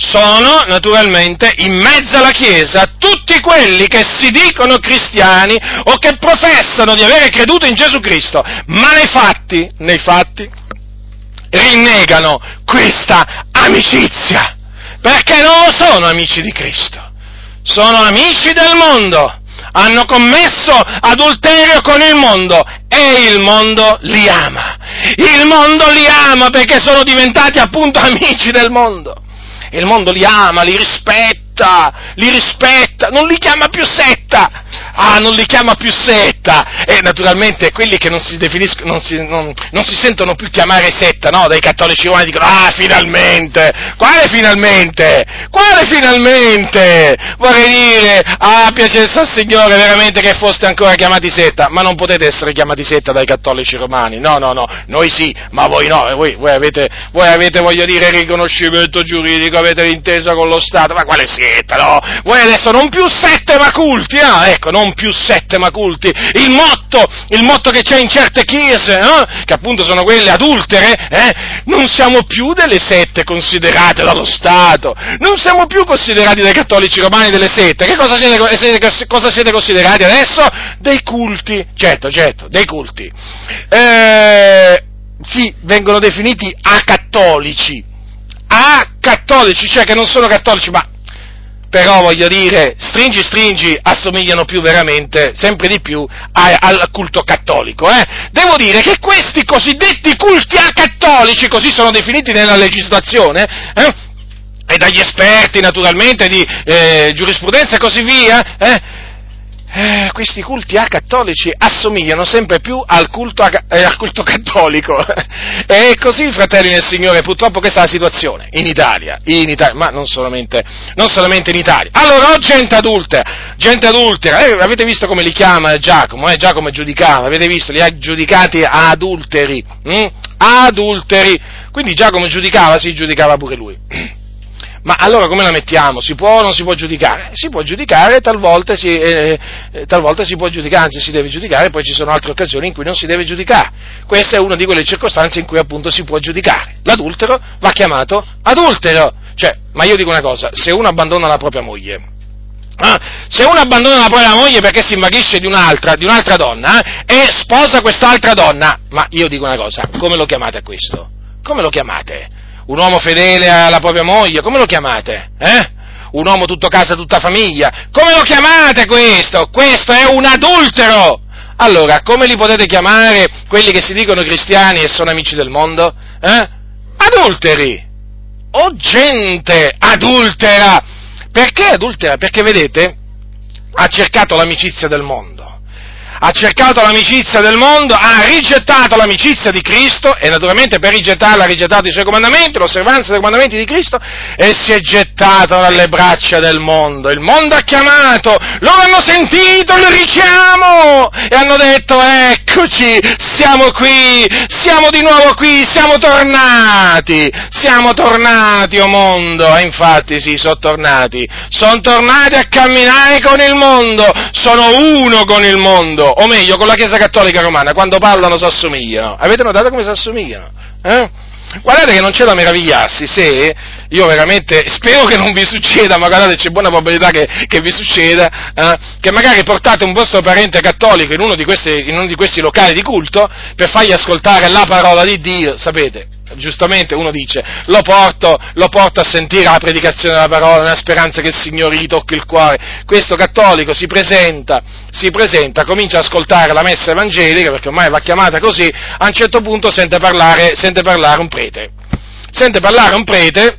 sono naturalmente in mezzo alla Chiesa tutti quelli che si dicono cristiani o che professano di avere creduto in Gesù Cristo, ma nei fatti, nei fatti, rinnegano questa amicizia, perché non sono amici di Cristo, sono amici del mondo, hanno commesso adulterio con il mondo. E il mondo li ama. Il mondo li ama perché sono diventati appunto amici del mondo. Il mondo li ama, li rispetta, li rispetta, non li chiama più setta, ah, non li chiama più setta, e naturalmente quelli che non si definiscono, non si, non, non si sentono più chiamare setta, no, dai cattolici romani dicono, ah, finalmente, quale finalmente, quale finalmente, vorrei dire, ah, piacesse al Signore veramente che foste ancora chiamati setta, ma non potete essere chiamati setta dai cattolici romani, no, no, no, noi sì, ma voi no, voi, voi avete, voi avete, voglio dire, riconoscimento giuridico, avete l'intesa con lo Stato, ma quale setta, no? Voi adesso non più sette ma culti, no? Ecco, non più sette ma culti, il motto, il motto che c'è in certe chiese, no? che appunto sono quelle adultere, eh? non siamo più delle sette considerate dallo Stato, non siamo più considerati dai cattolici romani delle sette, che cosa siete, cosa siete considerati adesso? Dei culti, certo, certo, dei culti. Eh, sì, vengono definiti acattolici, acattolici, cioè che non sono cattolici, ma però voglio dire, stringi stringi assomigliano più veramente, sempre di più, a, al culto cattolico. Eh? Devo dire che questi cosiddetti culti acattolici, così sono definiti nella legislazione, eh? e dagli esperti naturalmente di eh, giurisprudenza e così via, eh? questi culti acattolici assomigliano sempre più al culto, eh, al culto cattolico. e così, fratelli nel Signore, purtroppo questa è la situazione in Italia, in Italia ma non solamente, non solamente, in Italia. Allora, ho gente adultera, gente adultera, eh, avete visto come li chiama Giacomo? Eh? Giacomo giudicava, avete visto? Li ha giudicati adulteri, hm? adulteri. Quindi Giacomo giudicava, si giudicava pure lui. Ma allora come la mettiamo? Si può o non si può giudicare? Si può giudicare, talvolta si, eh, eh, talvolta si può giudicare, anzi si deve giudicare, poi ci sono altre occasioni in cui non si deve giudicare. Questa è una di quelle circostanze in cui appunto si può giudicare. L'adultero va chiamato adultero. Cioè, ma io dico una cosa, se uno abbandona la propria moglie, eh, se uno abbandona la propria moglie perché si invaghisce di un'altra, di un'altra donna eh, e sposa quest'altra donna, ma io dico una cosa, come lo chiamate a questo? Come lo chiamate? Un uomo fedele alla propria moglie, come lo chiamate? Eh? Un uomo tutto casa, tutta famiglia, come lo chiamate questo? Questo è un adultero! Allora, come li potete chiamare quelli che si dicono cristiani e sono amici del mondo? Eh? Adulteri! O gente adultera! Perché adultera? Perché vedete, ha cercato l'amicizia del mondo ha cercato l'amicizia del mondo, ha rigettato l'amicizia di Cristo e naturalmente per rigettarla ha rigettato i suoi comandamenti, l'osservanza dei comandamenti di Cristo e si è gettato dalle braccia del mondo. Il mondo ha chiamato, loro hanno sentito il richiamo e hanno detto eccoci, siamo qui, siamo di nuovo qui, siamo tornati, siamo tornati, o oh mondo, e infatti sì, sono tornati, sono tornati a camminare con il mondo, sono uno con il mondo o meglio con la Chiesa Cattolica Romana, quando parlano si assomigliano. Avete notato come si assomigliano? Eh? Guardate che non c'è da meravigliarsi se io veramente spero che non vi succeda, ma guardate c'è buona probabilità che, che vi succeda, eh, che magari portate un vostro parente cattolico in uno, questi, in uno di questi locali di culto per fargli ascoltare la parola di Dio, sapete, giustamente uno dice, lo porto, lo porto, a sentire la predicazione della parola nella speranza che il Signore gli tocchi il cuore. Questo cattolico si presenta, si presenta, comincia ad ascoltare la messa evangelica, perché ormai va chiamata così, a un certo punto sente parlare, sente parlare un prete. Sente parlare un prete,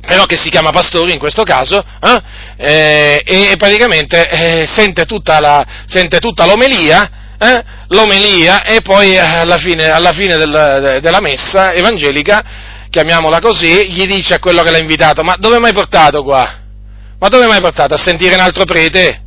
però che si chiama pastore in questo caso, eh? Eh, e praticamente eh, sente, tutta la, sente tutta l'omelia, eh, l'omelia e poi alla fine, alla fine del, della messa evangelica, chiamiamola così, gli dice a quello che l'ha invitato, ma dove mi hai portato qua? Ma dove mi hai portato? A sentire un altro prete?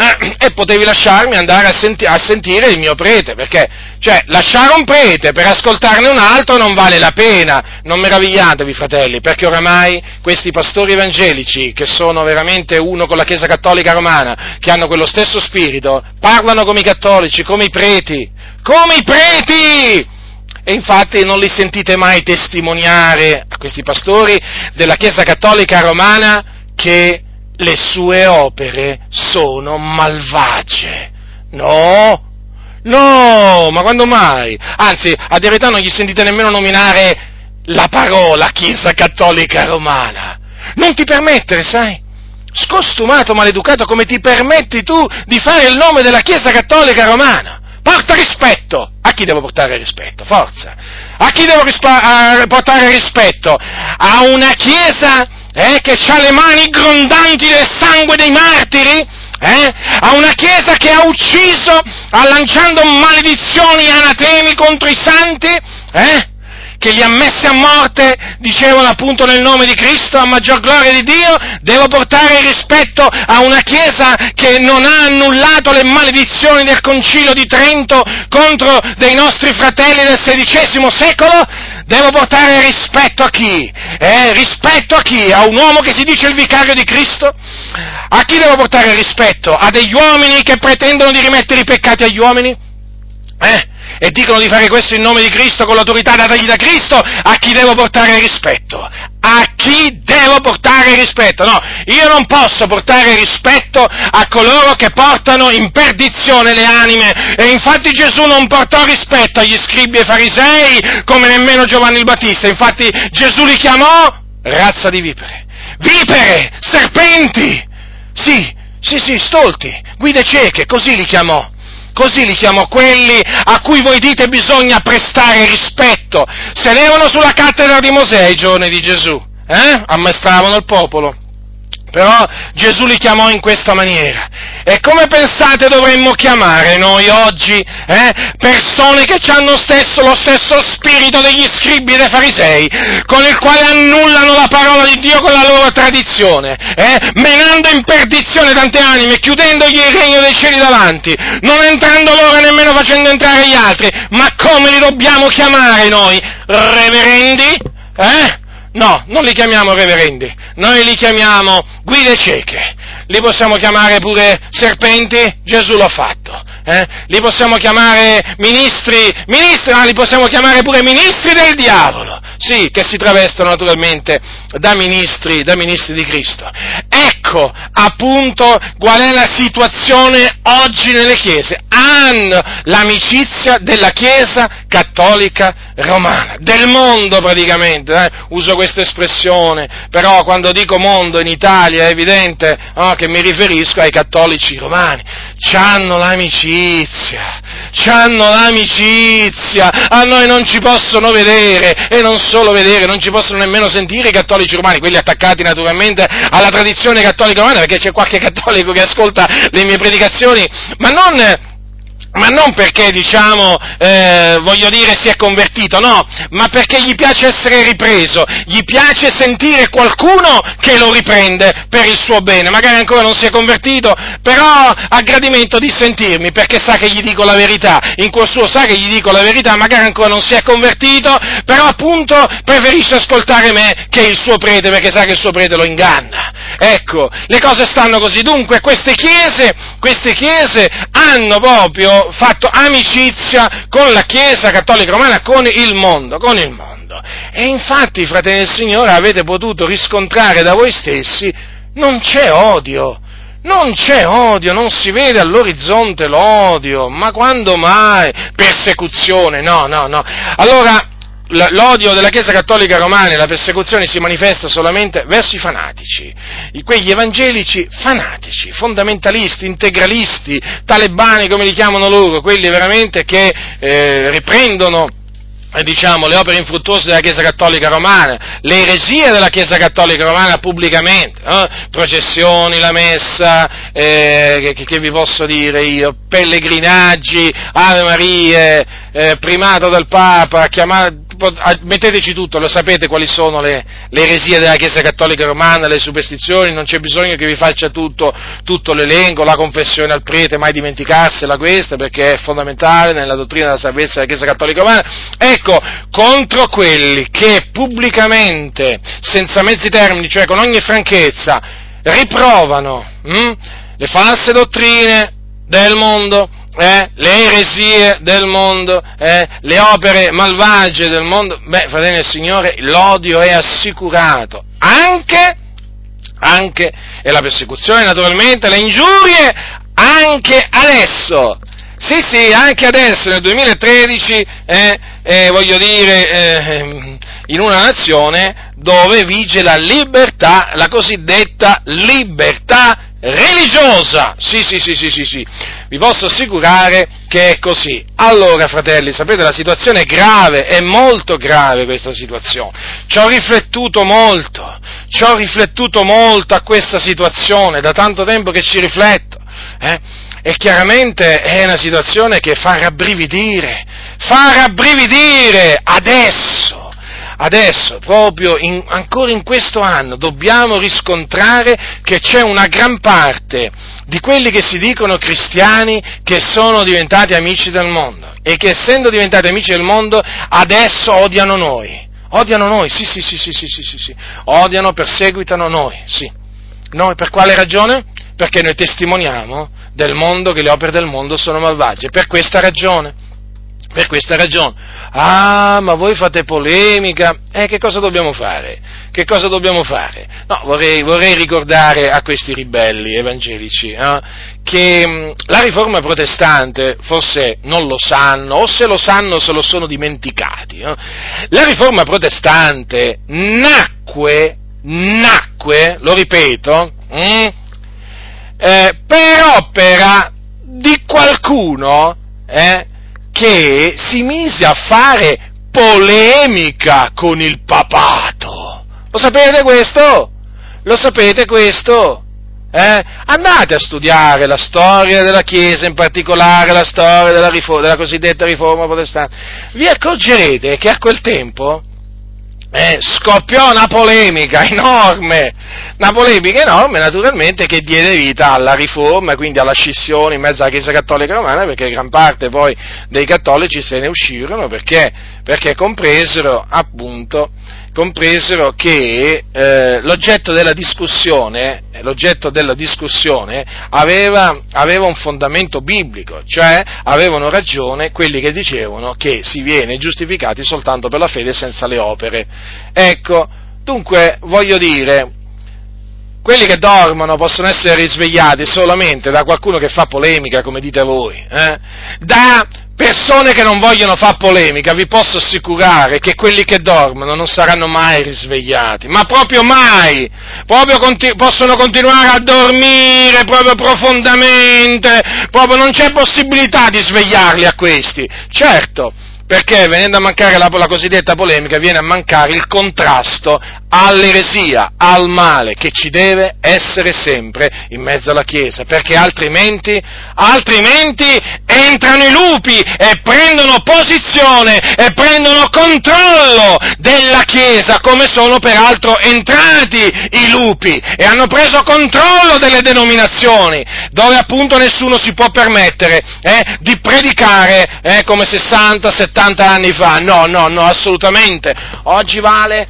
Eh, e potevi lasciarmi andare a, senti- a, sentire il mio prete, perché, cioè, lasciare un prete per ascoltarne un altro non vale la pena, non meravigliatevi fratelli, perché oramai questi pastori evangelici, che sono veramente uno con la Chiesa Cattolica Romana, che hanno quello stesso spirito, parlano come i cattolici, come i preti, come i preti! E infatti non li sentite mai testimoniare a questi pastori della Chiesa Cattolica Romana che le sue opere sono malvagie. No, no, ma quando mai? Anzi, a verità non gli sentite nemmeno nominare la parola Chiesa Cattolica Romana. Non ti permettere, sai? Scostumato, maleducato, come ti permetti tu di fare il nome della Chiesa Cattolica Romana? Porta rispetto! A chi devo portare rispetto? Forza! A chi devo rispa- portare rispetto? A una Chiesa eh, che ha le mani grondanti del sangue dei martiri, eh, a una chiesa che ha ucciso lanciando maledizioni anatemi contro i santi, eh, che li ha messi a morte, dicevano appunto nel nome di Cristo, a maggior gloria di Dio, devo portare rispetto a una Chiesa che non ha annullato le maledizioni del Concilio di Trento contro dei nostri fratelli del XVI secolo? Devo portare rispetto a chi? Eh, rispetto a chi? A un uomo che si dice il vicario di Cristo? A chi devo portare rispetto? A degli uomini che pretendono di rimettere i peccati agli uomini? Eh? E dicono di fare questo in nome di Cristo con l'autorità datagli da Cristo, a chi devo portare rispetto? A chi devo portare rispetto? No, io non posso portare rispetto a coloro che portano in perdizione le anime. E infatti Gesù non portò rispetto agli scribi e farisei come nemmeno Giovanni il Battista, infatti Gesù li chiamò razza di vipere, vipere, serpenti, sì, sì, sì, stolti, guide cieche, così li chiamò così li chiamo quelli a cui voi dite bisogna prestare rispetto, sedevano sulla cattedra di Mosè ai giorni di Gesù, eh? ammaestravano il popolo. Però Gesù li chiamò in questa maniera. E come pensate dovremmo chiamare noi oggi eh, persone che hanno stesso, lo stesso spirito degli scribi e dei farisei, con il quale annullano la parola di Dio con la loro tradizione, eh, menando in perdizione tante anime, chiudendogli il regno dei cieli davanti, non entrando loro e nemmeno facendo entrare gli altri. Ma come li dobbiamo chiamare noi? Reverendi? Eh? No, non li chiamiamo reverendi, noi li chiamiamo guide cieche. Li possiamo chiamare pure serpenti? Gesù l'ha fatto. Eh? Li possiamo chiamare ministri, ministri, ah, li possiamo chiamare pure ministri del diavolo. Sì, che si travestono naturalmente da ministri, da ministri di Cristo. Ecco appunto qual è la situazione oggi nelle chiese. Hanno l'amicizia della Chiesa cattolica romana, del mondo praticamente, eh? uso questa espressione, però quando dico mondo in Italia è evidente oh, che mi riferisco ai cattolici romani. C'hanno l'amicizia, c'hanno l'amicizia, a noi non ci possono vedere e non solo vedere, non ci possono nemmeno sentire i cattolici romani, quelli attaccati naturalmente alla tradizione cattolica romana, perché c'è qualche cattolico che ascolta le mie predicazioni, ma non ma non perché, diciamo, eh, voglio dire, si è convertito, no, ma perché gli piace essere ripreso, gli piace sentire qualcuno che lo riprende per il suo bene, magari ancora non si è convertito, però ha gradimento di sentirmi perché sa che gli dico la verità, in cuor suo sa che gli dico la verità, magari ancora non si è convertito, però appunto preferisce ascoltare me che il suo prete perché sa che il suo prete lo inganna. Ecco, le cose stanno così, dunque queste chiese, queste chiese hanno proprio fatto amicizia con la Chiesa Cattolica Romana, con il mondo, con il mondo. E infatti, fratelli del Signore, avete potuto riscontrare da voi stessi, non c'è odio. Non c'è odio, non si vede all'orizzonte l'odio, ma quando mai? Persecuzione, no, no, no. Allora, l'odio della Chiesa Cattolica Romana e la persecuzione si manifesta solamente verso i fanatici, quegli evangelici fanatici, fondamentalisti, integralisti, talebani come li chiamano loro, quelli veramente che eh, riprendono diciamo, le opere infruttuose della Chiesa Cattolica Romana, le eresie della Chiesa Cattolica Romana pubblicamente, eh? processioni, la messa, eh, che, che, vi posso dire io, pellegrinaggi, Ave Marie, eh, primato del Papa, chiamare, metteteci tutto, lo sapete quali sono le, le, eresie della Chiesa Cattolica Romana, le superstizioni, non c'è bisogno che vi faccia tutto, tutto l'elenco, la confessione al prete, mai dimenticarsela questa, perché è fondamentale nella dottrina della salvezza della Chiesa Cattolica Romana. Ecco, contro quelli che pubblicamente, senza mezzi termini, cioè con ogni franchezza, riprovano hm, le false dottrine del mondo, eh, le eresie del mondo, eh, le opere malvagie del mondo, beh, fratelli del Signore, l'odio è assicurato, anche, anche, e la persecuzione naturalmente, le ingiurie, anche adesso, sì, sì, anche adesso, nel 2013, eh, eh, voglio dire, eh, in una nazione dove vige la libertà, la cosiddetta libertà religiosa. Sì, sì, sì, sì, sì, sì, vi posso assicurare che è così. Allora, fratelli, sapete, la situazione è grave, è molto grave questa situazione. Ci ho riflettuto molto, ci ho riflettuto molto a questa situazione, da tanto tempo che ci rifletto. Eh? E chiaramente è una situazione che fa rabbrividire, fa rabbrividire adesso adesso, proprio in, ancora in questo anno, dobbiamo riscontrare che c'è una gran parte di quelli che si dicono cristiani che sono diventati amici del mondo e che essendo diventati amici del mondo adesso odiano noi. Odiano noi, sì, sì, sì, sì, sì, sì, sì, sì. odiano, perseguitano noi, sì. Noi per quale ragione? Perché noi testimoniamo del mondo che le opere del mondo sono malvagie, per questa ragione. Per questa ragione. Ah, ma voi fate polemica. Eh, che cosa dobbiamo fare? Che cosa dobbiamo fare? No, vorrei, vorrei ricordare a questi ribelli evangelici eh, che mm, la riforma protestante forse non lo sanno, o se lo sanno se lo sono dimenticati. Eh. La riforma protestante nacque, nacque, lo ripeto, mh, mm, eh, per opera di qualcuno eh, che si mise a fare polemica con il papato. Lo sapete questo? Lo sapete questo? Eh? Andate a studiare la storia della Chiesa, in particolare la storia della, riforma, della cosiddetta riforma protestante. Vi accorgerete che a quel tempo eh, scoppiò una polemica enorme, una polemica enorme naturalmente che diede vita alla riforma, quindi alla scissione in mezzo alla Chiesa Cattolica Romana, perché gran parte poi dei cattolici se ne uscirono perché, perché compresero appunto compresero che eh, l'oggetto della discussione, l'oggetto della discussione aveva, aveva, un fondamento biblico, cioè avevano ragione quelli che dicevano che si viene giustificati soltanto per la fede senza le opere. Ecco, dunque voglio dire, quelli che dormono possono essere risvegliati solamente da qualcuno che fa polemica, come dite voi, eh? da persone che non vogliono fare polemica, vi posso assicurare che quelli che dormono non saranno mai risvegliati, ma proprio mai, proprio conti- possono continuare a dormire proprio profondamente, proprio non c'è possibilità di svegliarli a questi. Certo, perché venendo a mancare la, la, cosiddetta polemica viene a mancare il contrasto all'eresia, al male che ci deve essere sempre in mezzo alla Chiesa, perché altrimenti, altrimenti entrano i lupi e prendono posizione e prendono controllo della Chiesa, come sono peraltro entrati i lupi e hanno preso controllo delle denominazioni, dove appunto nessuno si può permettere eh, di predicare eh, come 60, 70, 70 anni fa, no, no, no, assolutamente. Oggi vale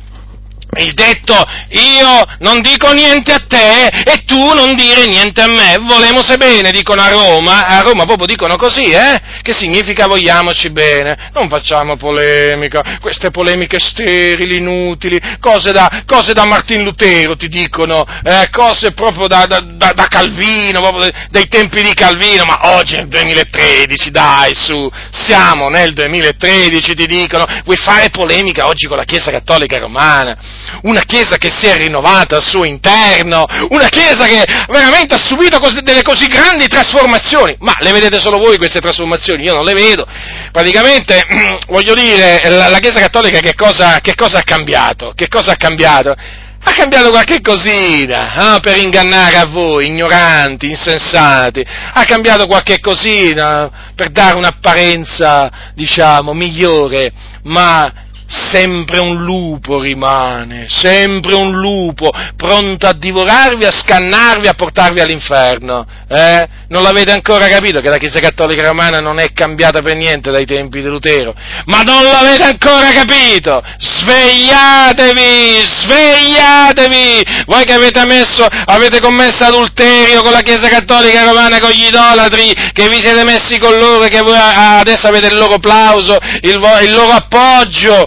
il detto io non dico niente a te e tu non dire niente a me, volemos bene, dicono a Roma, a Roma proprio dicono così, eh? Che significa vogliamoci bene, non facciamo polemica, queste polemiche sterili, inutili, cose da, cose da Martin Lutero ti dicono, eh? cose proprio da, da, da Calvino, proprio dei tempi di Calvino, ma oggi è il 2013, dai su, siamo nel 2013 ti dicono, vuoi fare polemica oggi con la Chiesa Cattolica Romana? Una Chiesa che si è rinnovata al suo interno, una Chiesa che veramente ha subito delle così grandi trasformazioni. Ma le vedete solo voi queste trasformazioni? Io non le vedo. Praticamente, voglio dire, la, la Chiesa Cattolica che cosa, che cosa ha cambiato? Che cosa ha cambiato? ha cambiato qualche cosina eh, per ingannare a voi, ignoranti, insensati, ha cambiato qualche cosina per dare un'apparenza, diciamo, migliore, ma sempre un lupo rimane, sempre un lupo, pronto a divorarvi, a scannarvi, a portarvi all'inferno. Eh? Non l'avete ancora capito che la Chiesa Cattolica Romana non è cambiata per niente dai tempi di Lutero? Ma non l'avete ancora capito? Svegliatevi, svegliatevi! Voi che avete, messo, avete commesso adulterio con la Chiesa Cattolica Romana, con gli idolatri, che vi siete messi con loro e che voi adesso avete il loro applauso, il, il loro appoggio,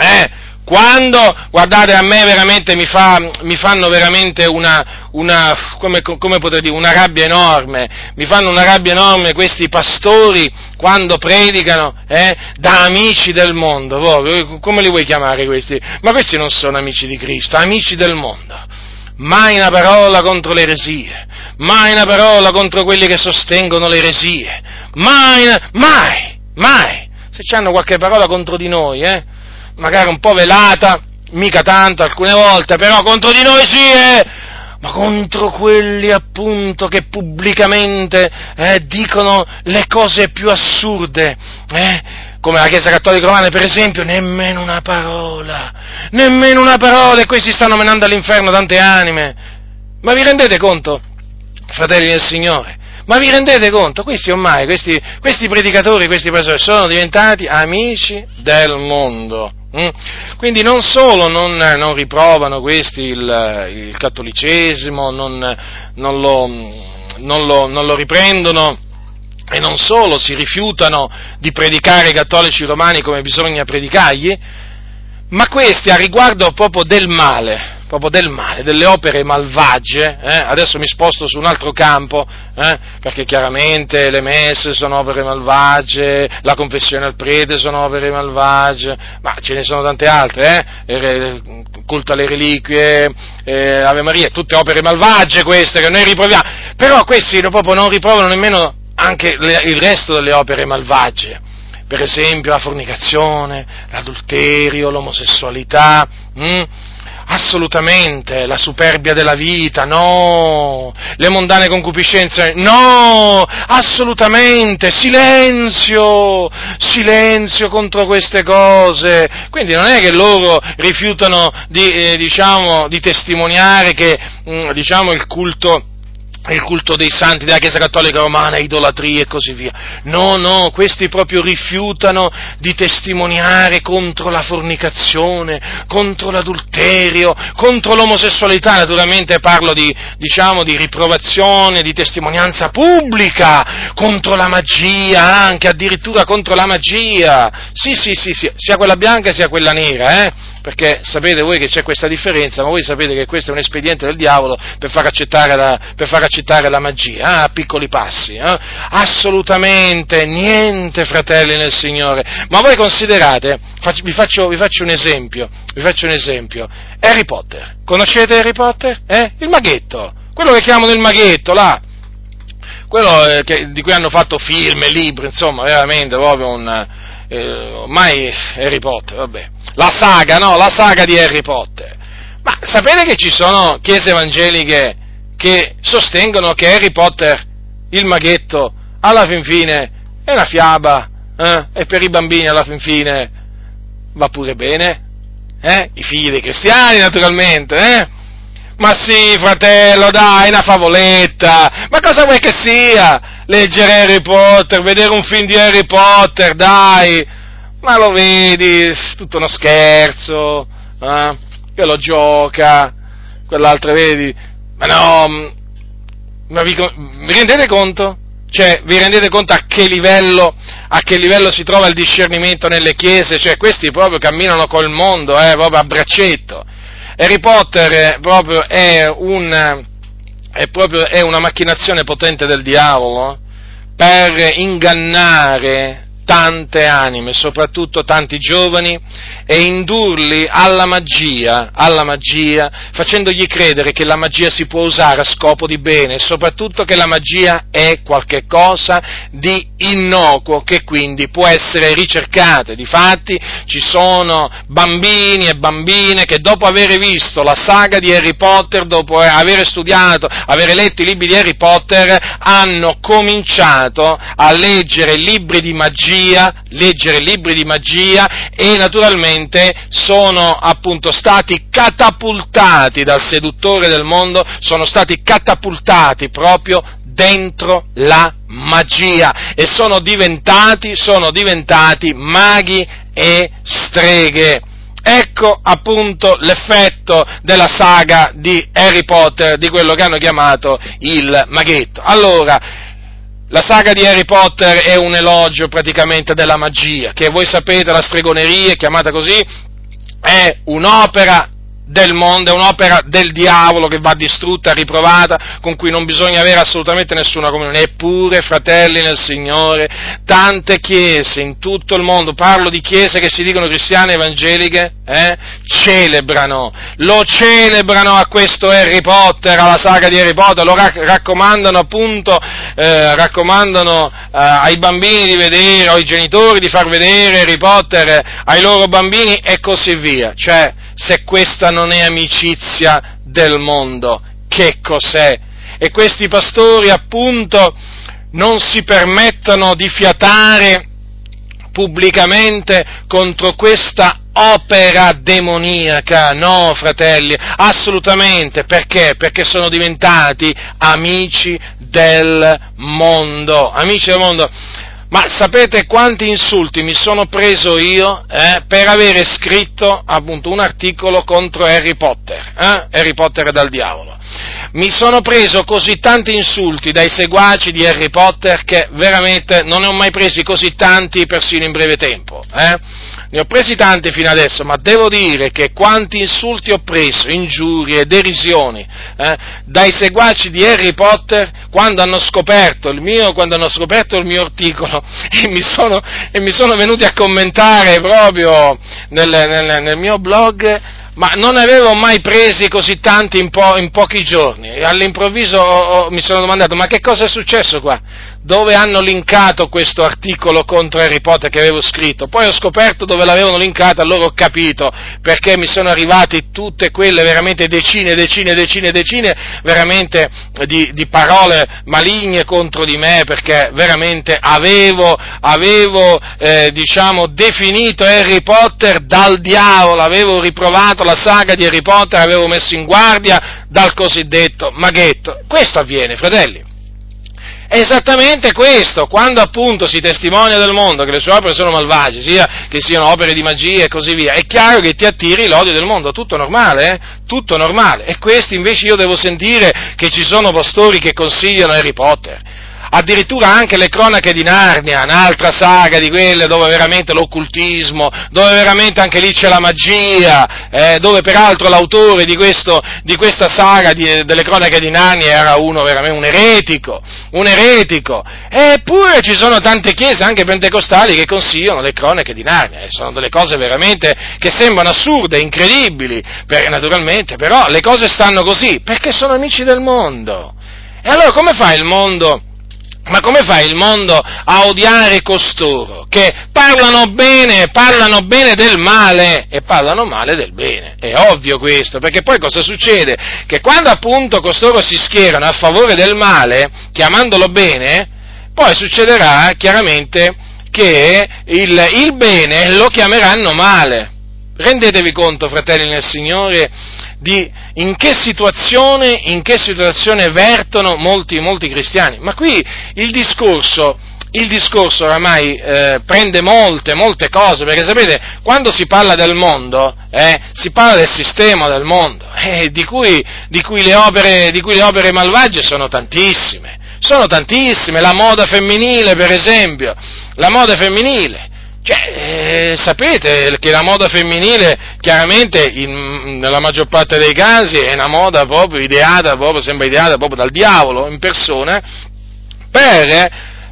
eh, quando, guardate, a me veramente mi, fa, mi fanno veramente una, una come, come dire, una rabbia enorme, mi fanno una rabbia enorme questi pastori quando predicano eh, da amici del mondo, proprio, come li vuoi chiamare questi? Ma questi non sono amici di Cristo, amici del mondo. Mai una parola contro le eresie, mai una parola contro quelli che sostengono le eresie, mai, mai, mai. Se hanno qualche parola contro di noi, eh, magari un po' velata, mica tanto alcune volte, però contro di noi sì, eh, ma contro quelli appunto che pubblicamente eh, dicono le cose più assurde, eh, come la Chiesa Cattolica Romana per esempio, nemmeno una parola, nemmeno una parola e questi stanno menando all'inferno tante anime. Ma vi rendete conto, fratelli del Signore? Ma vi rendete conto? Questi ormai, questi, questi predicatori, questi pastori sono diventati amici del mondo. Mm? Quindi non solo non, non riprovano questi il, il cattolicesimo, non, non, lo, lo, non lo riprendono e non solo si rifiutano di predicare i cattolici romani come bisogna predicargli, ma questi a riguardo proprio del male, proprio del male, delle opere malvagie, eh? adesso mi sposto su un altro campo, eh? perché chiaramente le messe sono opere malvagie, la confessione al prete sono opere malvagie, ma ce ne sono tante altre, eh? culto alle reliquie, Ave Maria, tutte opere malvagie queste che noi riproviamo, però questi proprio non riprovano nemmeno anche le, il resto delle opere malvagie per esempio la fornicazione, l'adulterio, l'omosessualità, hm? Assolutamente, la superbia della vita, no, le mondane concupiscenze, no, assolutamente, silenzio, silenzio contro queste cose. Quindi non è che loro rifiutano di, eh, diciamo, di testimoniare che mm, diciamo, il culto il culto dei santi della Chiesa Cattolica Romana, idolatria e così via. No, no, questi proprio rifiutano di testimoniare contro la fornicazione, contro l'adulterio, contro l'omosessualità, naturalmente parlo di, diciamo, di riprovazione, di testimonianza pubblica, contro la magia, anche addirittura contro la magia. Sì, sì, sì, sì sia quella bianca sia quella nera, eh? Perché sapete voi che c'è questa differenza, ma voi sapete che questo è un espediente del diavolo per far accettare la, far accettare la magia, eh, a piccoli passi. Eh? Assolutamente niente, fratelli nel Signore. Ma voi considerate, vi faccio, vi faccio, un esempio, vi faccio un esempio. Harry Potter, conoscete Harry Potter? Eh? Il maghetto, quello che chiamano il maghetto, là quello eh, che, di cui hanno fatto film, libri, insomma, veramente proprio un, eh, ormai Harry Potter, vabbè, la saga, no, la saga di Harry Potter. Ma sapete che ci sono chiese evangeliche che sostengono che Harry Potter, il maghetto, alla fin fine è una fiaba, eh? e per i bambini alla fin fine va pure bene? Eh? I figli dei cristiani, naturalmente, eh? Ma sì, fratello, dai, una favoletta. Ma cosa vuoi che sia? Leggere Harry Potter, vedere un film di Harry Potter, dai. Ma lo vedi, tutto uno scherzo, eh? Lo gioca, quell'altro, vedi? Ma no, mm, ma vi, vi rendete conto? Cioè, vi rendete conto a che, livello, a che livello si trova il discernimento nelle chiese? Cioè, questi proprio camminano col mondo, eh, proprio a braccetto. Harry Potter proprio è, un, è, proprio, è una macchinazione potente del diavolo per ingannare tante anime, soprattutto tanti giovani, e indurli alla magia, alla magia, facendogli credere che la magia si può usare a scopo di bene e soprattutto che la magia è qualcosa di innocuo che quindi può essere ricercata. Difatti ci sono bambini e bambine che dopo aver visto la saga di Harry Potter, dopo aver studiato, aver letto i libri di Harry Potter, hanno cominciato a leggere libri di magia, leggere libri di magia e naturalmente sono appunto stati catapultati dal seduttore del mondo, sono stati catapultati proprio dentro la magia e sono diventati, sono diventati maghi e streghe. Ecco appunto l'effetto della saga di Harry Potter, di quello che hanno chiamato il maghetto. Allora, la saga di Harry Potter è un elogio praticamente della magia, che voi sapete la stregoneria, chiamata così, è un'opera del mondo, è un'opera del diavolo che va distrutta, riprovata, con cui non bisogna avere assolutamente nessuna comunione. Eppure, fratelli nel Signore, tante chiese in tutto il mondo, parlo di chiese che si dicono cristiane evangeliche, eh, celebrano, lo celebrano a questo Harry Potter, alla saga di Harry Potter, lo raccomandano appunto, eh, raccomandano eh, ai bambini di vedere, o ai genitori di far vedere Harry Potter ai loro bambini e così via. Cioè, se questa non è amicizia del mondo, che cos'è? E questi pastori appunto non si permettono di fiatare pubblicamente contro questa opera demoniaca, no fratelli, assolutamente, perché? Perché sono diventati amici del mondo, amici del mondo. Ma sapete quanti insulti mi sono preso io eh, per avere scritto appunto un articolo contro Harry Potter, eh? Harry Potter è dal diavolo. Mi sono preso così tanti insulti dai seguaci di Harry Potter che veramente non ne ho mai presi così tanti persino in breve tempo. Eh? Ne ho presi tanti fino adesso, ma devo dire che quanti insulti ho preso, ingiurie, derisioni, eh, dai seguaci di Harry Potter quando hanno scoperto il mio, hanno scoperto il mio articolo e mi, sono, e mi sono venuti a commentare proprio nel, nel, nel mio blog ma non avevo mai presi così tanti in, po- in pochi giorni. All'improvviso ho, ho, mi sono domandato, ma che cosa è successo qua? Dove hanno linkato questo articolo contro Harry Potter che avevo scritto, poi ho scoperto dove l'avevano linkato, allora ho capito perché mi sono arrivati tutte quelle veramente decine, decine, decine, decine veramente di, di parole maligne contro di me, perché veramente avevo, avevo eh, diciamo, definito Harry Potter dal diavolo, avevo riprovato la saga di Harry Potter, avevo messo in guardia dal cosiddetto maghetto. Questo avviene, fratelli. È esattamente questo, quando appunto si testimonia del mondo che le sue opere sono malvagie, sia che siano opere di magia e così via, è chiaro che ti attiri l'odio del mondo, tutto normale, eh? Tutto normale. E questi invece io devo sentire che ci sono pastori che consigliano Harry Potter addirittura anche le cronache di Narnia, un'altra saga di quelle dove veramente l'occultismo, dove veramente anche lì c'è la magia, eh, dove peraltro l'autore di, questo, di questa saga di, delle cronache di Narnia era uno veramente un eretico, un eretico, eppure ci sono tante chiese, anche pentecostali, che consigliano le cronache di Narnia, sono delle cose veramente che sembrano assurde, incredibili, per, naturalmente, però le cose stanno così, perché sono amici del mondo. E allora come fa il mondo? Ma come fa il mondo a odiare costoro che parlano bene, parlano bene del male e parlano male del bene? È ovvio questo, perché poi cosa succede? Che quando appunto costoro si schierano a favore del male, chiamandolo bene, poi succederà chiaramente che il, il bene lo chiameranno male. Rendetevi conto, fratelli nel Signore, di in che situazione, in che situazione vertono molti, molti cristiani. Ma qui il discorso, il discorso oramai eh, prende molte, molte cose, perché sapete, quando si parla del mondo, eh, si parla del sistema del mondo, eh, di, cui, di, cui opere, di cui le opere malvagie sono tantissime, sono tantissime, la moda femminile per esempio, la moda femminile, cioè, eh, sapete che la moda femminile chiaramente in, nella maggior parte dei casi è una moda proprio ideata, proprio, sembra ideata proprio dal diavolo in persona, per,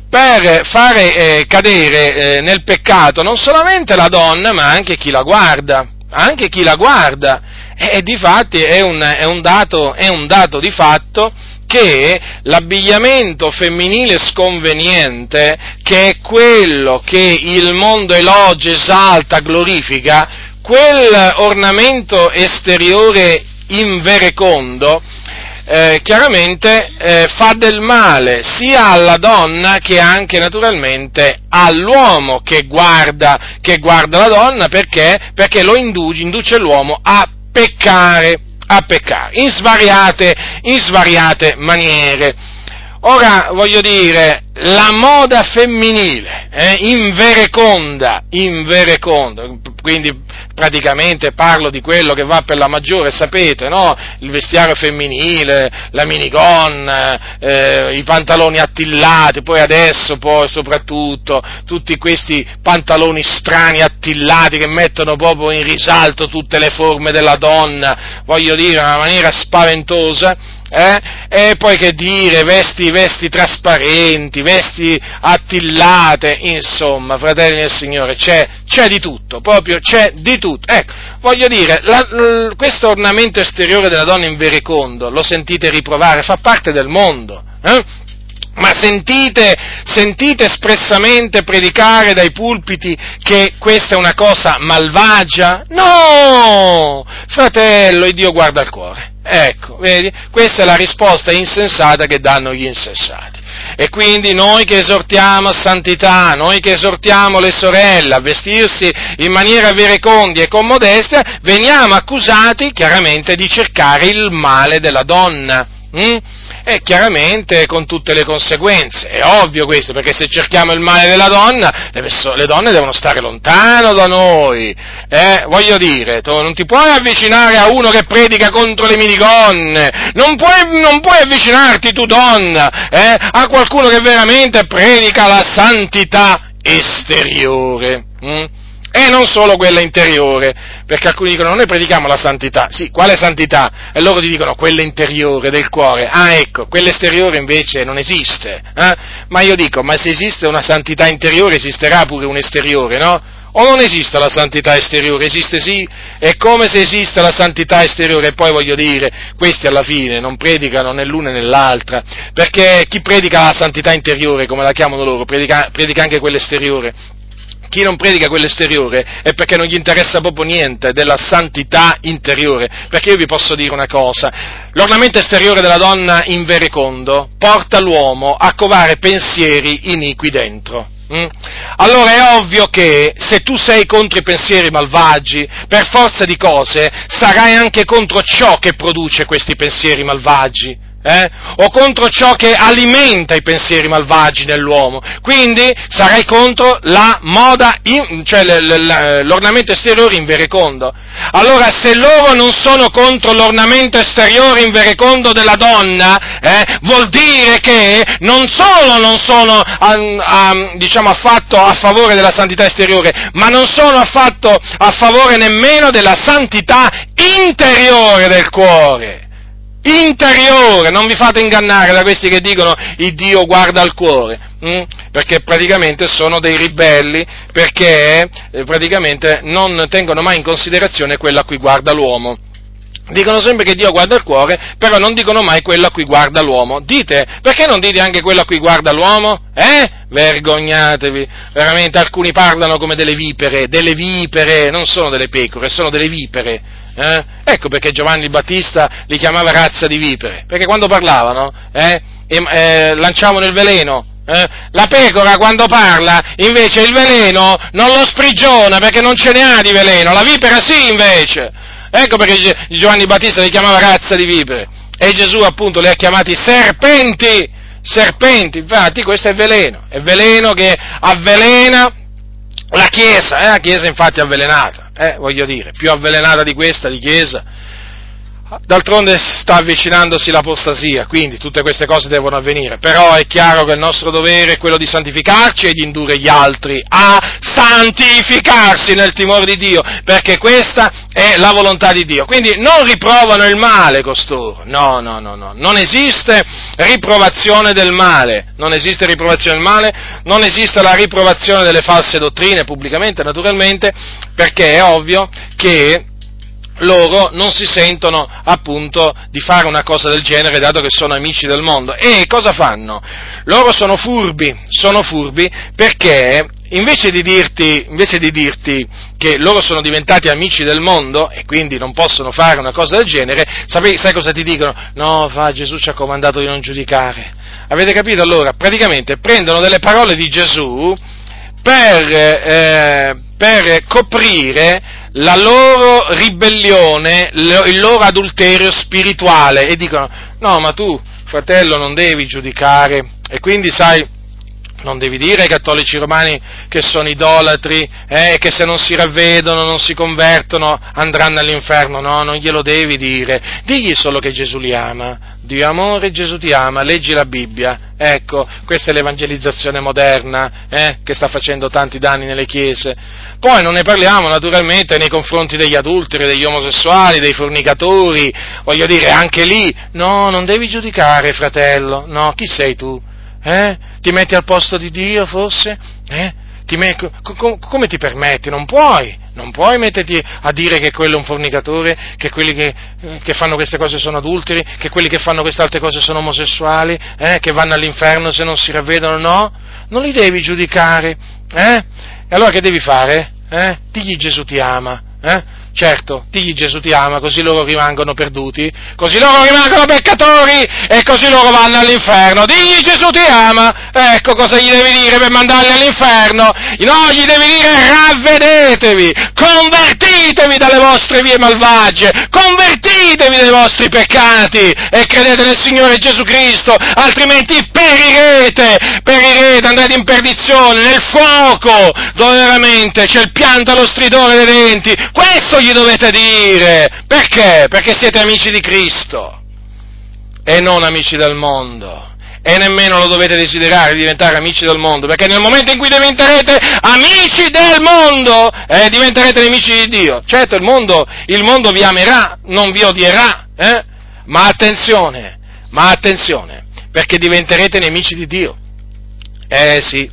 per fare eh, cadere eh, nel peccato non solamente la donna, ma anche chi la guarda, anche chi la guarda. E, e difatti è un, è, un dato, è un dato di fatto che l'abbigliamento femminile sconveniente, che è quello che il mondo elogia, esalta, glorifica, quel ornamento esteriore inverecondo, eh, chiaramente eh, fa del male sia alla donna che anche naturalmente all'uomo che guarda, che guarda la donna. Perché, perché lo induce, induce l'uomo a peccare a peccare, in svariate, in svariate maniere. Ora voglio dire, la moda femminile, eh, invereconda, invereconda, quindi praticamente parlo di quello che va per la maggiore, sapete, no? Il vestiario femminile, la minigonna, eh, i pantaloni attillati, poi adesso, poi soprattutto, tutti questi pantaloni strani attillati che mettono proprio in risalto tutte le forme della donna, voglio dire, in una maniera spaventosa, eh? E poi che dire, vesti, vesti trasparenti, vesti attillate, insomma, fratelli del Signore, c'è, c'è di tutto, proprio c'è di tutto. Ecco, voglio dire, la, questo ornamento esteriore della donna in verecondo, lo sentite riprovare, fa parte del mondo. Eh? Ma sentite, sentite espressamente predicare dai pulpiti che questa è una cosa malvagia? No! Fratello, il Dio guarda il cuore. Ecco, vedi? Questa è la risposta insensata che danno gli insensati. E quindi noi che esortiamo a santità, noi che esortiamo le sorelle a vestirsi in maniera verecondia e con modestia, veniamo accusati chiaramente di cercare il male della donna. Mm? E chiaramente con tutte le conseguenze, è ovvio questo, perché se cerchiamo il male della donna, le, perso- le donne devono stare lontano da noi, eh? voglio dire, tu non ti puoi avvicinare a uno che predica contro le minigonne, non puoi, non puoi avvicinarti tu donna eh? a qualcuno che veramente predica la santità esteriore. Hm? E non solo quella interiore, perché alcuni dicono noi predichiamo la santità, sì, quale santità? E loro ti dicono quella interiore del cuore, ah ecco, quella esteriore invece non esiste, eh? ma io dico, ma se esiste una santità interiore esisterà pure un esteriore, no? O non esiste la santità esteriore? Esiste sì? È come se esiste la santità esteriore, e poi voglio dire, questi alla fine non predicano né l'una né l'altra, perché chi predica la santità interiore, come la chiamano loro, predica, predica anche quella esteriore chi non predica quello esteriore è perché non gli interessa proprio niente della santità interiore. Perché io vi posso dire una cosa, l'ornamento esteriore della donna in verecondo porta l'uomo a covare pensieri iniqui dentro. Mm? Allora è ovvio che se tu sei contro i pensieri malvagi, per forza di cose, sarai anche contro ciò che produce questi pensieri malvagi eh? o contro ciò che alimenta i pensieri malvagi nell'uomo. Quindi sarai contro la moda, in, cioè l'ornamento esteriore in verecondo. Allora se loro non sono contro l'ornamento esteriore in verecondo della donna, eh, vuol dire che non solo non sono a, a, diciamo, affatto a favore della santità esteriore, ma non sono affatto a favore nemmeno della santità interiore del cuore interiore, non vi fate ingannare da questi che dicono il Dio guarda al cuore, hm? perché praticamente sono dei ribelli, perché eh, praticamente non tengono mai in considerazione quello a cui guarda l'uomo. Dicono sempre che Dio guarda il cuore, però non dicono mai quello a cui guarda l'uomo. Dite, perché non dite anche quello a cui guarda l'uomo? Eh? Vergognatevi. Veramente alcuni parlano come delle vipere, delle vipere, non sono delle pecore, sono delle vipere. Eh? Ecco perché Giovanni Battista li chiamava razza di vipere, perché quando parlavano eh, eh, lanciavano il veleno. Eh? La pecora quando parla invece il veleno non lo sprigiona perché non ce ne ha di veleno, la vipera sì invece. Ecco perché Giovanni Battista li chiamava razza di vipere e Gesù appunto li ha chiamati serpenti, serpenti, infatti questo è veleno, è veleno che avvelena la Chiesa, eh? la Chiesa infatti è avvelenata, eh? voglio dire, più avvelenata di questa, di Chiesa. D'altronde sta avvicinandosi l'apostasia, quindi tutte queste cose devono avvenire, però è chiaro che il nostro dovere è quello di santificarci e di indurre gli altri a santificarsi nel timore di Dio, perché questa è la volontà di Dio. Quindi non riprovano il male costoro, no, no, no, no, non esiste riprovazione del male, non esiste riprovazione del male, non esiste la riprovazione delle false dottrine pubblicamente, naturalmente, perché è ovvio che loro non si sentono appunto di fare una cosa del genere dato che sono amici del mondo. E cosa fanno? Loro sono furbi, sono furbi perché invece di, dirti, invece di dirti che loro sono diventati amici del mondo e quindi non possono fare una cosa del genere, sai, sai cosa ti dicono? No, fa, Gesù ci ha comandato di non giudicare. Avete capito allora? Praticamente prendono delle parole di Gesù per, eh, per coprire la loro ribellione, il loro adulterio spirituale e dicono no ma tu fratello non devi giudicare. E quindi sai non devi dire ai cattolici romani che sono idolatri e eh, che se non si ravvedono, non si convertono, andranno all'inferno. No, non glielo devi dire. Digli solo che Gesù li ama. Dio amore, Gesù ti ama, leggi la Bibbia. Ecco, questa è l'evangelizzazione moderna eh, che sta facendo tanti danni nelle chiese. Poi non ne parliamo naturalmente nei confronti degli adulteri, degli omosessuali, dei fornicatori. Voglio dire, anche lì, no, non devi giudicare, fratello. No, chi sei tu? Eh? Ti metti al posto di Dio forse? Eh? Ti met- com- come ti permetti? Non puoi, non puoi metterti a dire che quello è un fornicatore, che quelli che, eh, che fanno queste cose sono adulteri, che quelli che fanno queste altre cose sono omosessuali, eh? che vanno all'inferno se non si ravvedono, no? Non li devi giudicare, eh? E allora che devi fare? Eh? Digli Gesù ti ama, eh? Certo, digli Gesù ti ama, così loro rimangono perduti, così loro rimangono peccatori e così loro vanno all'inferno. Digli Gesù ti ama, ecco cosa gli devi dire per mandarli all'inferno. No, gli devi dire ravvedetevi, convertitevi dalle vostre vie malvagie, convertitevi dai vostri peccati e credete nel Signore Gesù Cristo, altrimenti perirete, perirete, andrete in perdizione, nel fuoco, dove veramente c'è il pianto allo stridore dei denti. Questo gli gli dovete dire. Perché? Perché siete amici di Cristo e non amici del mondo. E nemmeno lo dovete desiderare di diventare amici del mondo, perché nel momento in cui diventerete amici del mondo, eh, diventerete nemici di Dio. Certo, il mondo, il mondo vi amerà, non vi odierà, eh? ma attenzione, ma attenzione, perché diventerete nemici di Dio. Eh sì,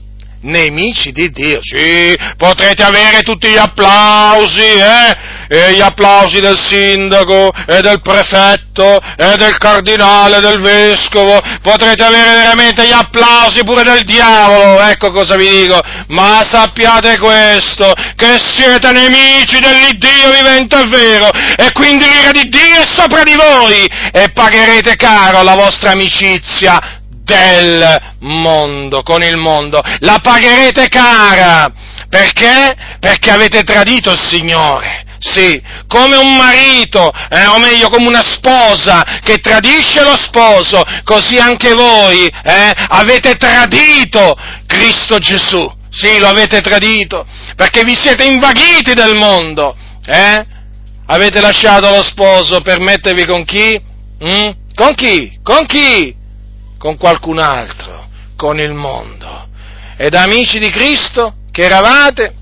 nemici di Dio. Sì, potrete avere tutti gli applausi, eh? E gli applausi del sindaco e del prefetto e del cardinale, del vescovo, potrete avere veramente gli applausi pure del diavolo, ecco cosa vi dico, ma sappiate questo, che siete nemici dell'Iddio vivente e vero, e quindi l'ira di Dio è sopra di voi, e pagherete caro la vostra amicizia del mondo, con il mondo. La pagherete cara. Perché? Perché avete tradito il Signore. Sì, come un marito, eh, o meglio come una sposa che tradisce lo sposo, così anche voi eh, avete tradito Cristo Gesù. Sì, lo avete tradito, perché vi siete invaghiti del mondo. Eh? Avete lasciato lo sposo per mettervi con chi? Mm? Con chi? Con chi? Con qualcun altro, con il mondo. Ed amici di Cristo che eravate,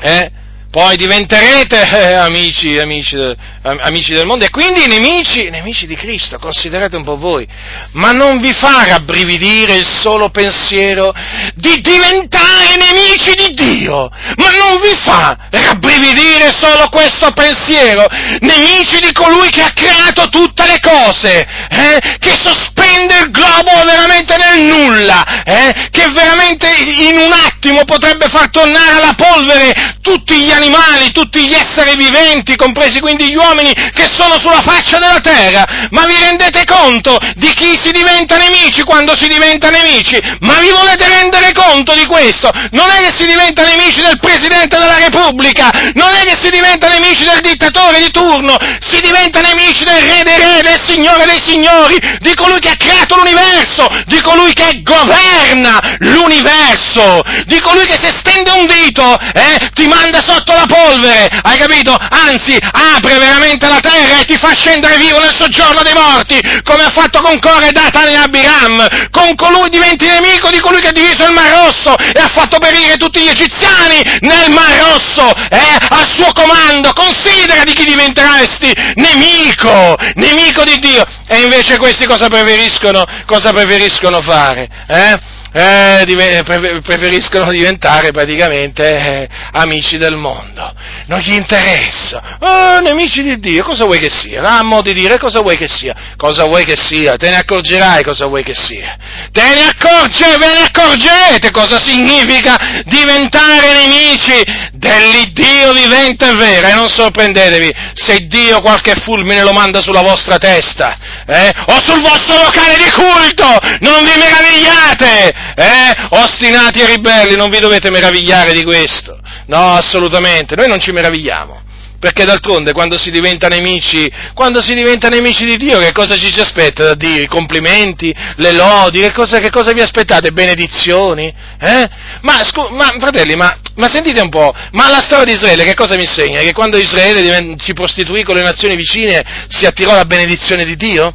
eh, poi diventerete eh, amici, amici, amici, del mondo e quindi nemici, nemici di Cristo, considerate un po' voi, ma non vi fa rabbrividire il solo pensiero di diventare nemici di Dio, ma non vi fa rabbrividire solo questo pensiero, nemici di colui che ha creato tutte le cose, eh, che sospende il globo veramente nel nulla, eh, che veramente in un attimo potrebbe far tornare alla polvere tutti gli animali, tutti gli esseri viventi, compresi quindi gli uomini che sono sulla faccia della terra. Ma vi rendete conto di chi si diventa nemici quando si diventa nemici? Ma vi volete rendere conto di questo? Non è che si diventa nemici del Presidente della Repubblica, non è che si diventa nemici del dittatore di turno, si diventa nemici del Re dei Re, del Signore dei Signori, di colui che ha creato l'universo, di colui che governa l'universo, di colui che se stende un dito eh, ti manda sotto la polvere, hai capito? Anzi, apre veramente la terra e ti fa scendere vivo nel soggiorno dei morti, come ha fatto con Core, Datan e Abiram, con colui diventi nemico di colui che ha diviso il Mar Rosso e ha fatto perire tutti gli egiziani nel Mar Rosso, eh, al suo comando, considera di chi diventeresti nemico, nemico di Dio, e invece questi cosa preferiscono, cosa preferiscono fare? Eh? Eh, preferiscono diventare praticamente eh, amici del mondo. Non gli interessa. Oh, nemici di Dio, cosa vuoi che sia? Ah, a mo' di dire, cosa vuoi che sia? Cosa vuoi che sia? Te ne accorgerai cosa vuoi che sia. Te ne accorge, ve ne accorgerete cosa significa diventare nemici dell'Iddio vivente e vero. E non sorprendetevi se Dio qualche fulmine lo manda sulla vostra testa, eh? o sul vostro locale di culto. Non vi meravigliate! Eh? Ostinati e ribelli, non vi dovete meravigliare di questo. No, assolutamente, noi non ci meravigliamo. Perché d'altronde quando si diventa nemici, quando si diventa nemici di Dio, che cosa ci si aspetta da Dio? I complimenti, le lodi, che cosa, che cosa vi aspettate? Benedizioni? Eh? Ma, scu- ma fratelli, ma, ma, sentite un po', ma la storia di Israele che cosa mi insegna? Che quando Israele si prostituì con le nazioni vicine si attirò la benedizione di Dio?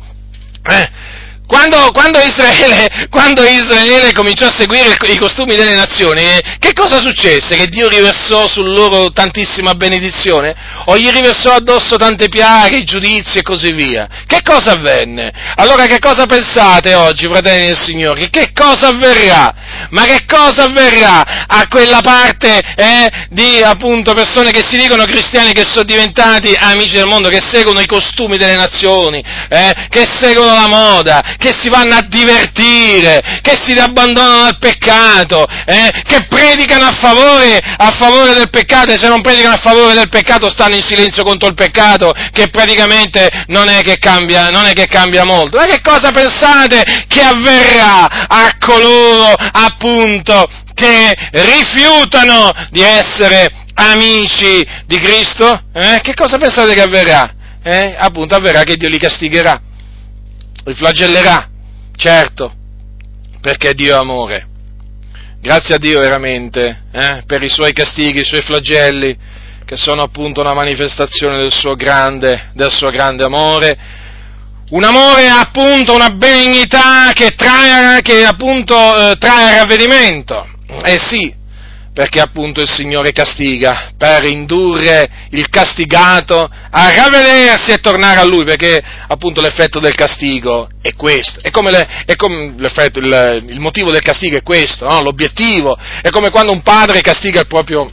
Eh? Quando, quando, Israele, quando, Israele, cominciò a seguire i costumi delle nazioni, che cosa successe? Che Dio riversò su loro tantissima benedizione? O gli riversò addosso tante piaghe, giudizi e così via? Che cosa avvenne? Allora che cosa pensate oggi, fratelli del Signore? Che cosa avverrà? Ma che cosa avverrà a quella parte eh, di appunto persone che si dicono cristiani che sono diventati amici del mondo, che seguono i costumi delle nazioni, eh, che seguono la moda, che si vanno a divertire, che si abbandonano al peccato, eh, che predicano a favore, a favore del peccato e se non predicano a favore del peccato stanno in silenzio contro il peccato, che praticamente non è che cambia, non è che cambia molto. Ma che cosa pensate che avverrà a coloro appunto che rifiutano di essere amici di Cristo? Eh? Che cosa pensate che avverrà? Eh? Appunto avverrà che Dio li castigherà li flagellerà, certo, perché Dio è amore. Grazie a Dio veramente eh, per i suoi castighi, i suoi flagelli, che sono appunto una manifestazione del suo grande, del suo grande amore. Un amore appunto, una benignità che trae, che appunto eh, trae ravvedimento. Eh sì, perché appunto il Signore castiga, per indurre il castigato a ravvedersi e tornare a Lui, perché appunto l'effetto del castigo è questo, è come, le, è come il, il, motivo del castigo è questo, no? l'obiettivo, è come quando un padre castiga proprio,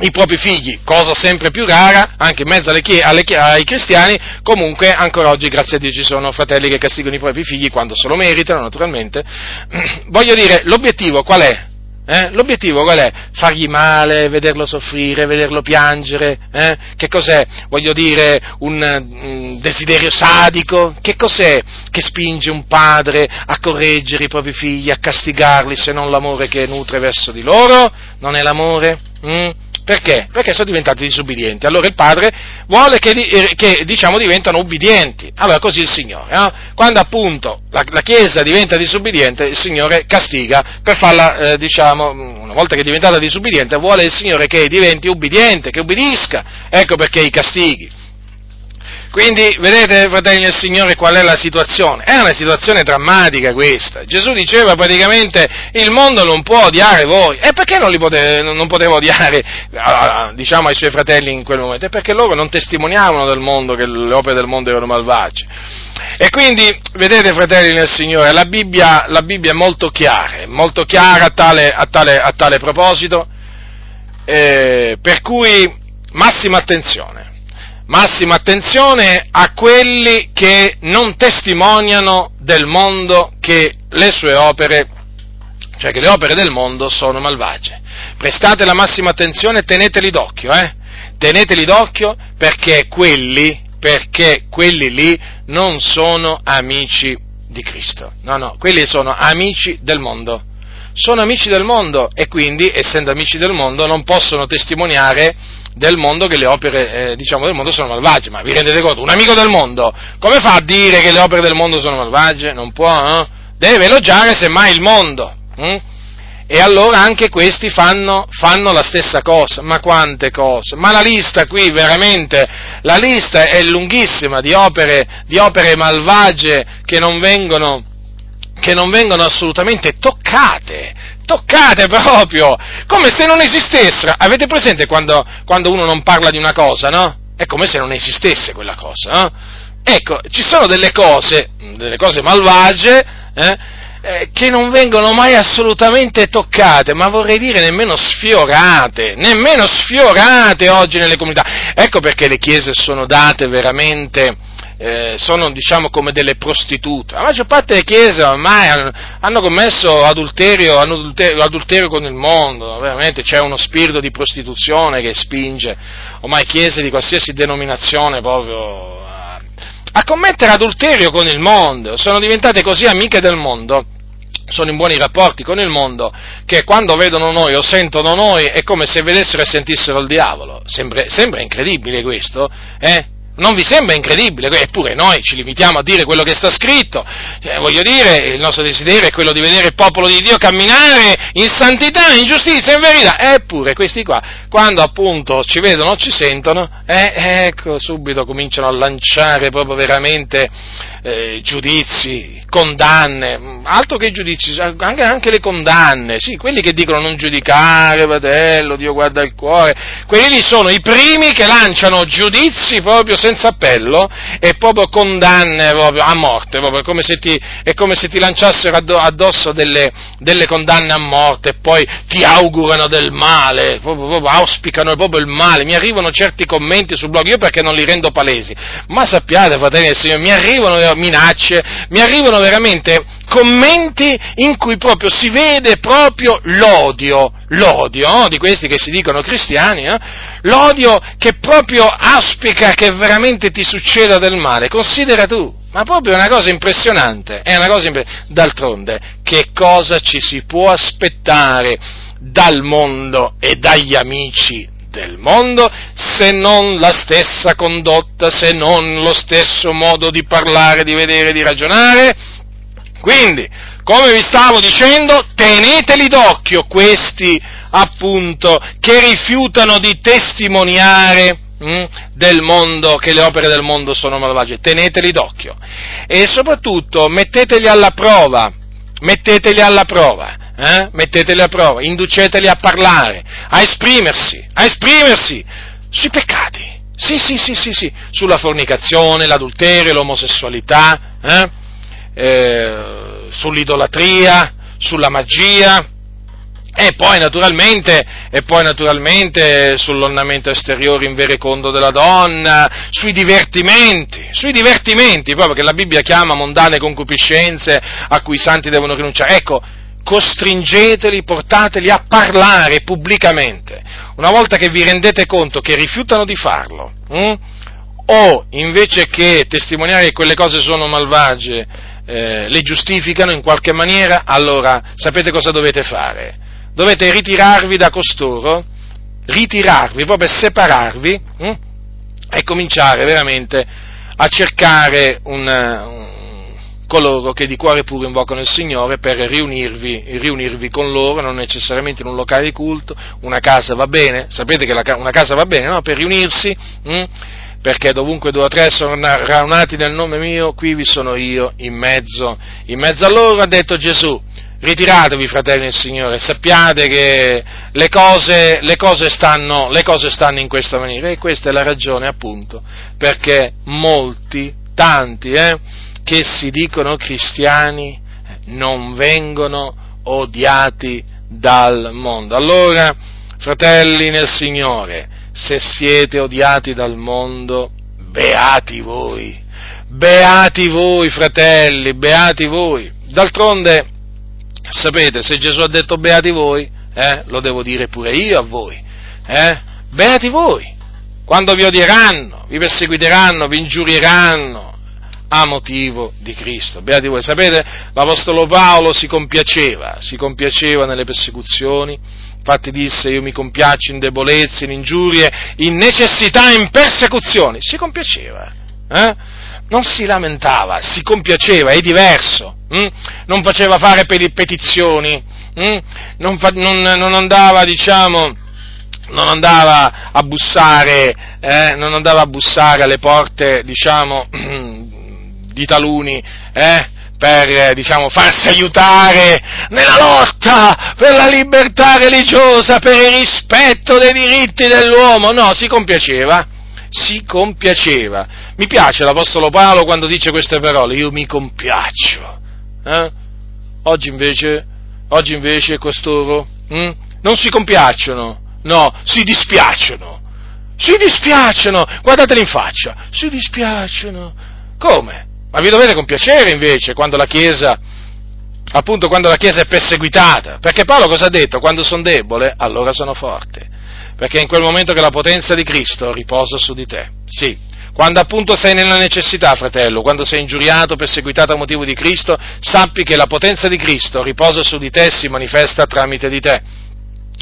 i propri figli, cosa sempre più rara, anche in mezzo alle, alle, ai cristiani, comunque ancora oggi, grazie a Dio, ci sono fratelli che castigano i propri figli quando se lo meritano, naturalmente. Voglio dire, l'obiettivo qual è? Eh? L'obiettivo qual è? Fargli male, vederlo soffrire, vederlo piangere? Eh? Che cos'è? Voglio dire, un, un, desiderio sadico? Che cos'è che spinge un padre a correggere i propri figli, a castigarli se non l'amore che nutre verso di loro? Non è l'amore? Mm? Perché? Perché sono diventati disubbidienti. Allora il padre vuole che, eh, che diciamo, diventano ubbidienti. Allora così il Signore. No? Quando appunto la, la, Chiesa diventa disubbidiente, il Signore castiga per farla, eh, diciamo, una volta che è diventata disubbidiente, vuole il Signore che diventi ubbidiente, che ubbidisca. Ecco perché i castighi. Quindi, vedete, fratelli del Signore, qual è la situazione? È una situazione drammatica questa. Gesù diceva praticamente, il mondo non può odiare voi. E perché non, li poteva, non poteva odiare, diciamo, ai suoi fratelli in quel momento? È perché loro non testimoniavano del mondo, che le opere del mondo erano malvagie. E quindi, vedete, fratelli del Signore, la Bibbia, la Bibbia è molto chiara, molto chiara a tale, a tale, a tale proposito, eh, per cui massima attenzione massima attenzione a quelli che non testimoniano del mondo che le sue opere, cioè che le opere del mondo sono malvagie. Prestate la massima attenzione e teneteli d'occhio, eh? Teneteli d'occhio perché quelli, perché quelli lì non sono amici di Cristo. No, no, quelli sono amici del mondo. sono amici del mondo e quindi, essendo amici del mondo, non possono testimoniare del mondo che le opere eh, diciamo, del mondo sono malvagie. Ma vi rendete conto? Un amico del mondo come fa a dire che le opere del mondo sono malvagie? Non può, eh? Deve elogiare semmai il mondo. Hm? E allora anche questi fanno, fanno, la stessa cosa. Ma quante cose? Ma la lista qui veramente, la lista è lunghissima di opere, di opere malvagie che non vengono, che non vengono assolutamente toccate, toccate proprio, come se non esistessero. Avete presente quando, quando uno non parla di una cosa, no? È come se non esistesse quella cosa, no? Ecco, ci sono delle cose, delle cose malvagie, eh? Eh, che non vengono mai assolutamente toccate, ma vorrei dire nemmeno sfiorate, nemmeno sfiorate oggi nelle comunità. Ecco perché le chiese sono date veramente, eh, sono diciamo come delle prostitute. La maggior parte delle chiese ormai hanno, commesso adulterio, hanno adulterio, adulterio, con il mondo, veramente c'è uno spirito di prostituzione che spinge ormai chiese di qualsiasi denominazione proprio a commettere adulterio con il mondo, sono diventate così amiche del mondo, sono in buoni rapporti con il mondo, che quando vedono noi o sentono noi è come se vedessero e sentissero il diavolo. Sembra, sembra incredibile questo, eh? Non vi sembra incredibile? Eppure noi ci limitiamo a dire quello che sta scritto. Cioè, voglio dire, il nostro desiderio è quello di vedere il popolo di Dio camminare in santità, in giustizia, in verità. Eppure questi qua, quando appunto ci vedono ci sentono, eh, ecco, subito cominciano a lanciare proprio veramente eh, giudizi, condanne, altro che giudizi, anche, anche, le condanne, sì, quelli che dicono non giudicare, fratello, Dio guarda il cuore, quelli lì sono i primi che lanciano giudizi proprio senza appello e proprio condanne proprio a morte, proprio, è, come ti, è, come se ti, lanciassero addosso delle, delle, condanne a morte e poi ti augurano del male, proprio, proprio, auspicano proprio il male, mi arrivano certi commenti sul blog, io perché non li rendo palesi, ma sappiate, fratelli del Signore, mi arrivano minacce, mi arrivano veramente commenti in cui proprio si vede proprio l'odio, l'odio no? di questi che si dicono cristiani, eh? l'odio che proprio aspica che veramente ti succeda del male. Considera tu, ma proprio è una cosa impressionante, è una cosa impressionante. D'altronde, che cosa ci si può aspettare dal mondo e dagli amici del mondo se non la stessa condotta, se non lo stesso modo di parlare, di vedere, di ragionare? Quindi, come vi stavo dicendo, teneteli d'occhio questi appunto che rifiutano di testimoniare hm, del mondo, che le opere del mondo sono malvagie, teneteli d'occhio e soprattutto metteteli alla prova, metteteli alla prova, eh? metteteli a prova, induceteli a parlare, a esprimersi, a esprimersi sui peccati. Sì, sì, sì, sì, sì, sulla fornicazione, l'adulterio, l'omosessualità, eh? Eh, sull'idolatria, sulla magia, e poi, e poi naturalmente, sull'ornamento esteriore in verecondo della donna, sui divertimenti, sui divertimenti, proprio che la Bibbia chiama mondane concupiscenze a cui i santi devono rinunciare. Ecco, costringeteli, portateli a parlare pubblicamente. Una volta che vi rendete conto che rifiutano di farlo, hm? o invece che testimoniare che quelle cose sono malvagie, eh, le giustificano in qualche maniera, allora sapete cosa dovete fare? Dovete ritirarvi da costoro, ritirarvi, proprio separarvi hm? e cominciare veramente a cercare un, un coloro che di cuore puro invocano il Signore per riunirvi, riunirvi, con loro, non necessariamente in un locale di culto, una casa va bene, sapete che la, una casa va bene, no? per riunirsi, hm? Perché dovunque due o tre sono raunati nel nome mio, qui vi sono io in mezzo, in mezzo a loro, ha detto Gesù. Ritiratevi, fratelli del Signore, sappiate che le cose, le, cose stanno, le cose stanno in questa maniera e questa è la ragione appunto perché molti, tanti, eh, che si dicono cristiani non vengono odiati dal mondo. Allora, fratelli nel Signore, se siete odiati dal mondo, beati voi, beati voi, fratelli, beati voi. D'altronde, sapete, se Gesù ha detto beati voi, eh, lo devo dire pure io a voi, eh? beati voi, quando vi odieranno, vi perseguiteranno, vi ingiurieranno, a motivo di Cristo. Beati voi, sapete, l'Apostolo Paolo si compiaceva, si compiaceva nelle persecuzioni, infatti disse io mi compiaccio in debolezze, in ingiurie, in necessità, in persecuzioni, si compiaceva, eh? non si lamentava, si compiaceva, è diverso, hm? non faceva fare petizioni, hm? non, fa, non, non andava, diciamo, non andava a bussare, eh, non andava a bussare alle porte, diciamo, di taluni, eh, per diciamo, farsi aiutare nella lotta per la libertà religiosa, per il rispetto dei diritti dell'uomo. No, si compiaceva, si compiaceva. Mi piace l'Apostolo Paolo quando dice queste parole, io mi compiaccio. Eh? Oggi, invece, oggi invece costoro hm, non si compiacciono, no, si dispiacciono. Si dispiacciono, guardateli in faccia, si dispiacciono. Come? Ma vi dovete compiacere invece quando la Chiesa, appunto quando la Chiesa è perseguitata, perché Paolo cosa ha detto? Quando sono debole, allora sono forte, perché è in quel momento che la potenza di Cristo riposa su di te, sì. Quando appunto sei nella necessità, fratello, quando sei ingiuriato, perseguitato a motivo di Cristo, sappi che la potenza di Cristo riposa su di te e si manifesta tramite di te.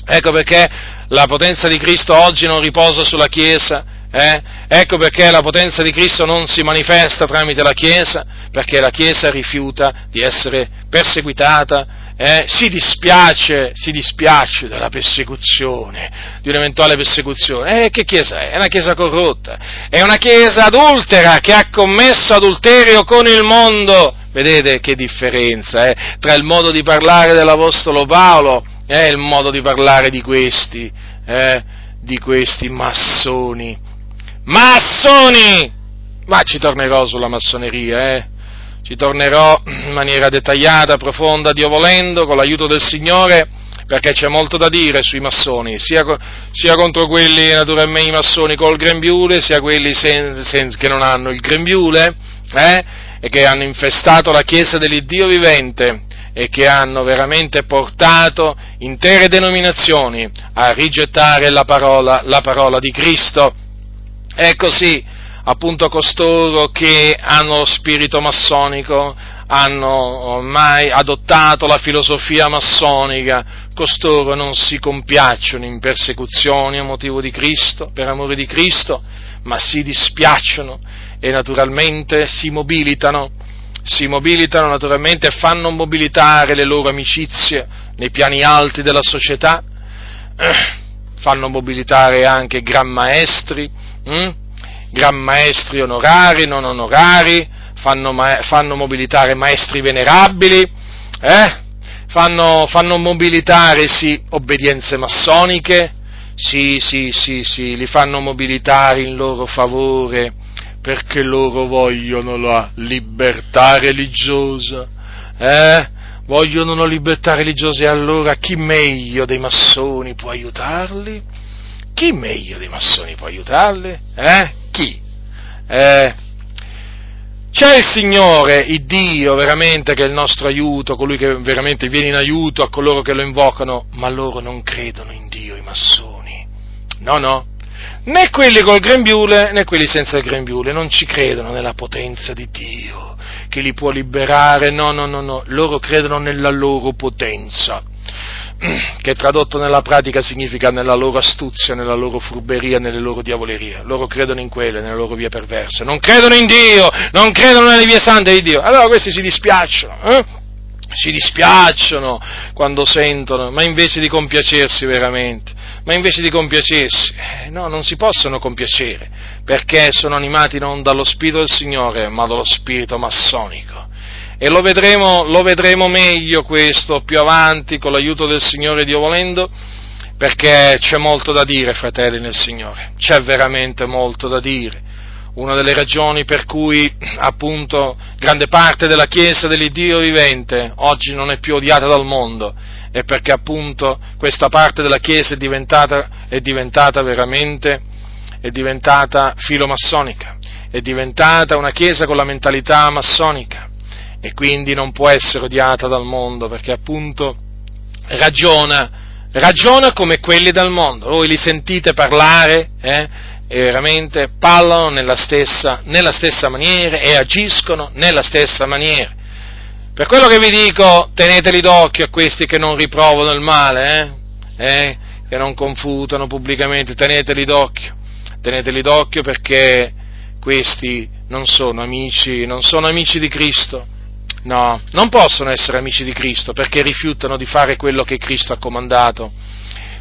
Ecco perché la potenza di Cristo oggi non riposa sulla Chiesa, eh? Ecco perché la potenza di Cristo non si manifesta tramite la Chiesa, perché la Chiesa rifiuta di essere perseguitata, eh? si, dispiace, si dispiace della persecuzione, di un'eventuale persecuzione. Eh, che Chiesa è? È una Chiesa corrotta, è una Chiesa adultera che ha commesso adulterio con il mondo. Vedete che differenza eh? tra il modo di parlare dell'Apostolo Paolo e il modo di parlare di questi, eh? di questi massoni Massoni! Ma ci tornerò sulla massoneria, eh? Ci tornerò in maniera dettagliata, profonda, Dio volendo, con l'aiuto del Signore, perché c'è molto da dire sui massoni, sia, sia contro quelli, naturalmente, i massoni col grembiule, sia quelli sen, sen, che non hanno il grembiule, eh? E che hanno infestato la Chiesa dell'Iddio vivente e che hanno veramente portato intere denominazioni a rigettare la parola, la parola di Cristo è così, appunto, costoro che hanno lo spirito massonico, hanno ormai adottato la filosofia massonica, costoro non si compiacciono in persecuzioni a motivo di Cristo, per amore di Cristo, ma si dispiacciono e naturalmente si mobilitano, si mobilitano naturalmente e fanno mobilitare le loro amicizie nei piani alti della società, fanno mobilitare anche gran maestri, hm? gran maestri onorari, non onorari, fanno, fanno mobilitare maestri venerabili, eh? fanno, fanno, mobilitare sì, obbedienze massoniche, sì, sì, sì, sì, li fanno mobilitare in loro favore perché loro vogliono la libertà religiosa, eh? Vogliono una libertà religiosa e allora chi meglio dei massoni può aiutarli? chi meglio dei massoni può aiutarli? Eh? Chi? Eh, c'è il Signore, il Dio veramente che è il nostro aiuto, colui che veramente viene in aiuto a coloro che lo invocano, ma loro non credono in Dio, i massoni. No, no. Né quelli col grembiule né quelli senza il grembiule non ci credono nella potenza di Dio che li può liberare, no, no, no, no, loro credono nella loro potenza che tradotto nella pratica significa nella loro astuzia, nella loro furberia, nelle loro diavolerie. Loro credono in quelle, nelle loro vie perverse. Non credono in Dio, non credono nelle vie sante di Dio. Allora questi si dispiacciono, eh? si dispiacciono quando sentono, ma invece di compiacersi veramente, ma invece di compiacersi, eh, no, non si possono compiacere, perché sono animati non dallo Spirito del Signore, ma dallo Spirito massonico e lo vedremo, lo vedremo meglio questo più avanti con l'aiuto del Signore Dio volendo, perché c'è molto da dire, fratelli nel Signore, c'è veramente molto da dire. Una delle ragioni per cui appunto grande parte della Chiesa dell'Iddio vivente oggi non è più odiata dal mondo è perché appunto questa parte della Chiesa è diventata, è diventata veramente è diventata filomassonica, è diventata una Chiesa con la mentalità massonica e quindi non può essere odiata dal mondo perché appunto ragiona, ragiona come quelli del mondo. Voi li sentite parlare, eh? E veramente parlano nella stessa, nella stessa maniera e agiscono nella stessa maniera. Per quello che vi dico, teneteli d'occhio a questi che non riprovano il male, eh? Eh? che non confutano pubblicamente, teneteli d'occhio, teneteli d'occhio perché questi non sono amici, non sono amici di Cristo. No, non possono essere amici di Cristo perché rifiutano di fare quello che Cristo ha comandato.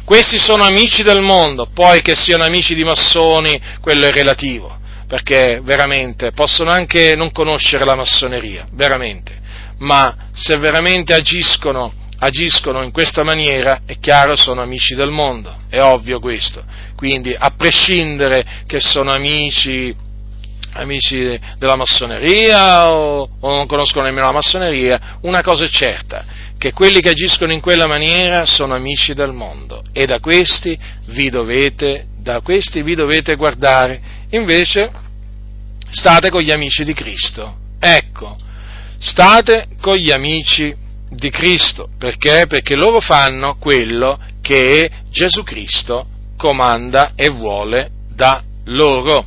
Questi sono amici del mondo, poi che siano amici di massoni, quello è relativo, perché veramente possono anche non conoscere la massoneria, veramente, ma se veramente agiscono, agiscono in questa maniera, è chiaro, sono amici del mondo, è ovvio questo. Quindi, a prescindere che sono amici amici della massoneria o, o, non conoscono nemmeno la massoneria, una cosa è certa, che quelli che agiscono in quella maniera sono amici del mondo e da questi vi dovete, questi vi dovete guardare. Invece state con gli amici di Cristo. Ecco, state con gli amici di Cristo. Perché? Perché loro fanno quello che Gesù Cristo comanda e vuole da loro.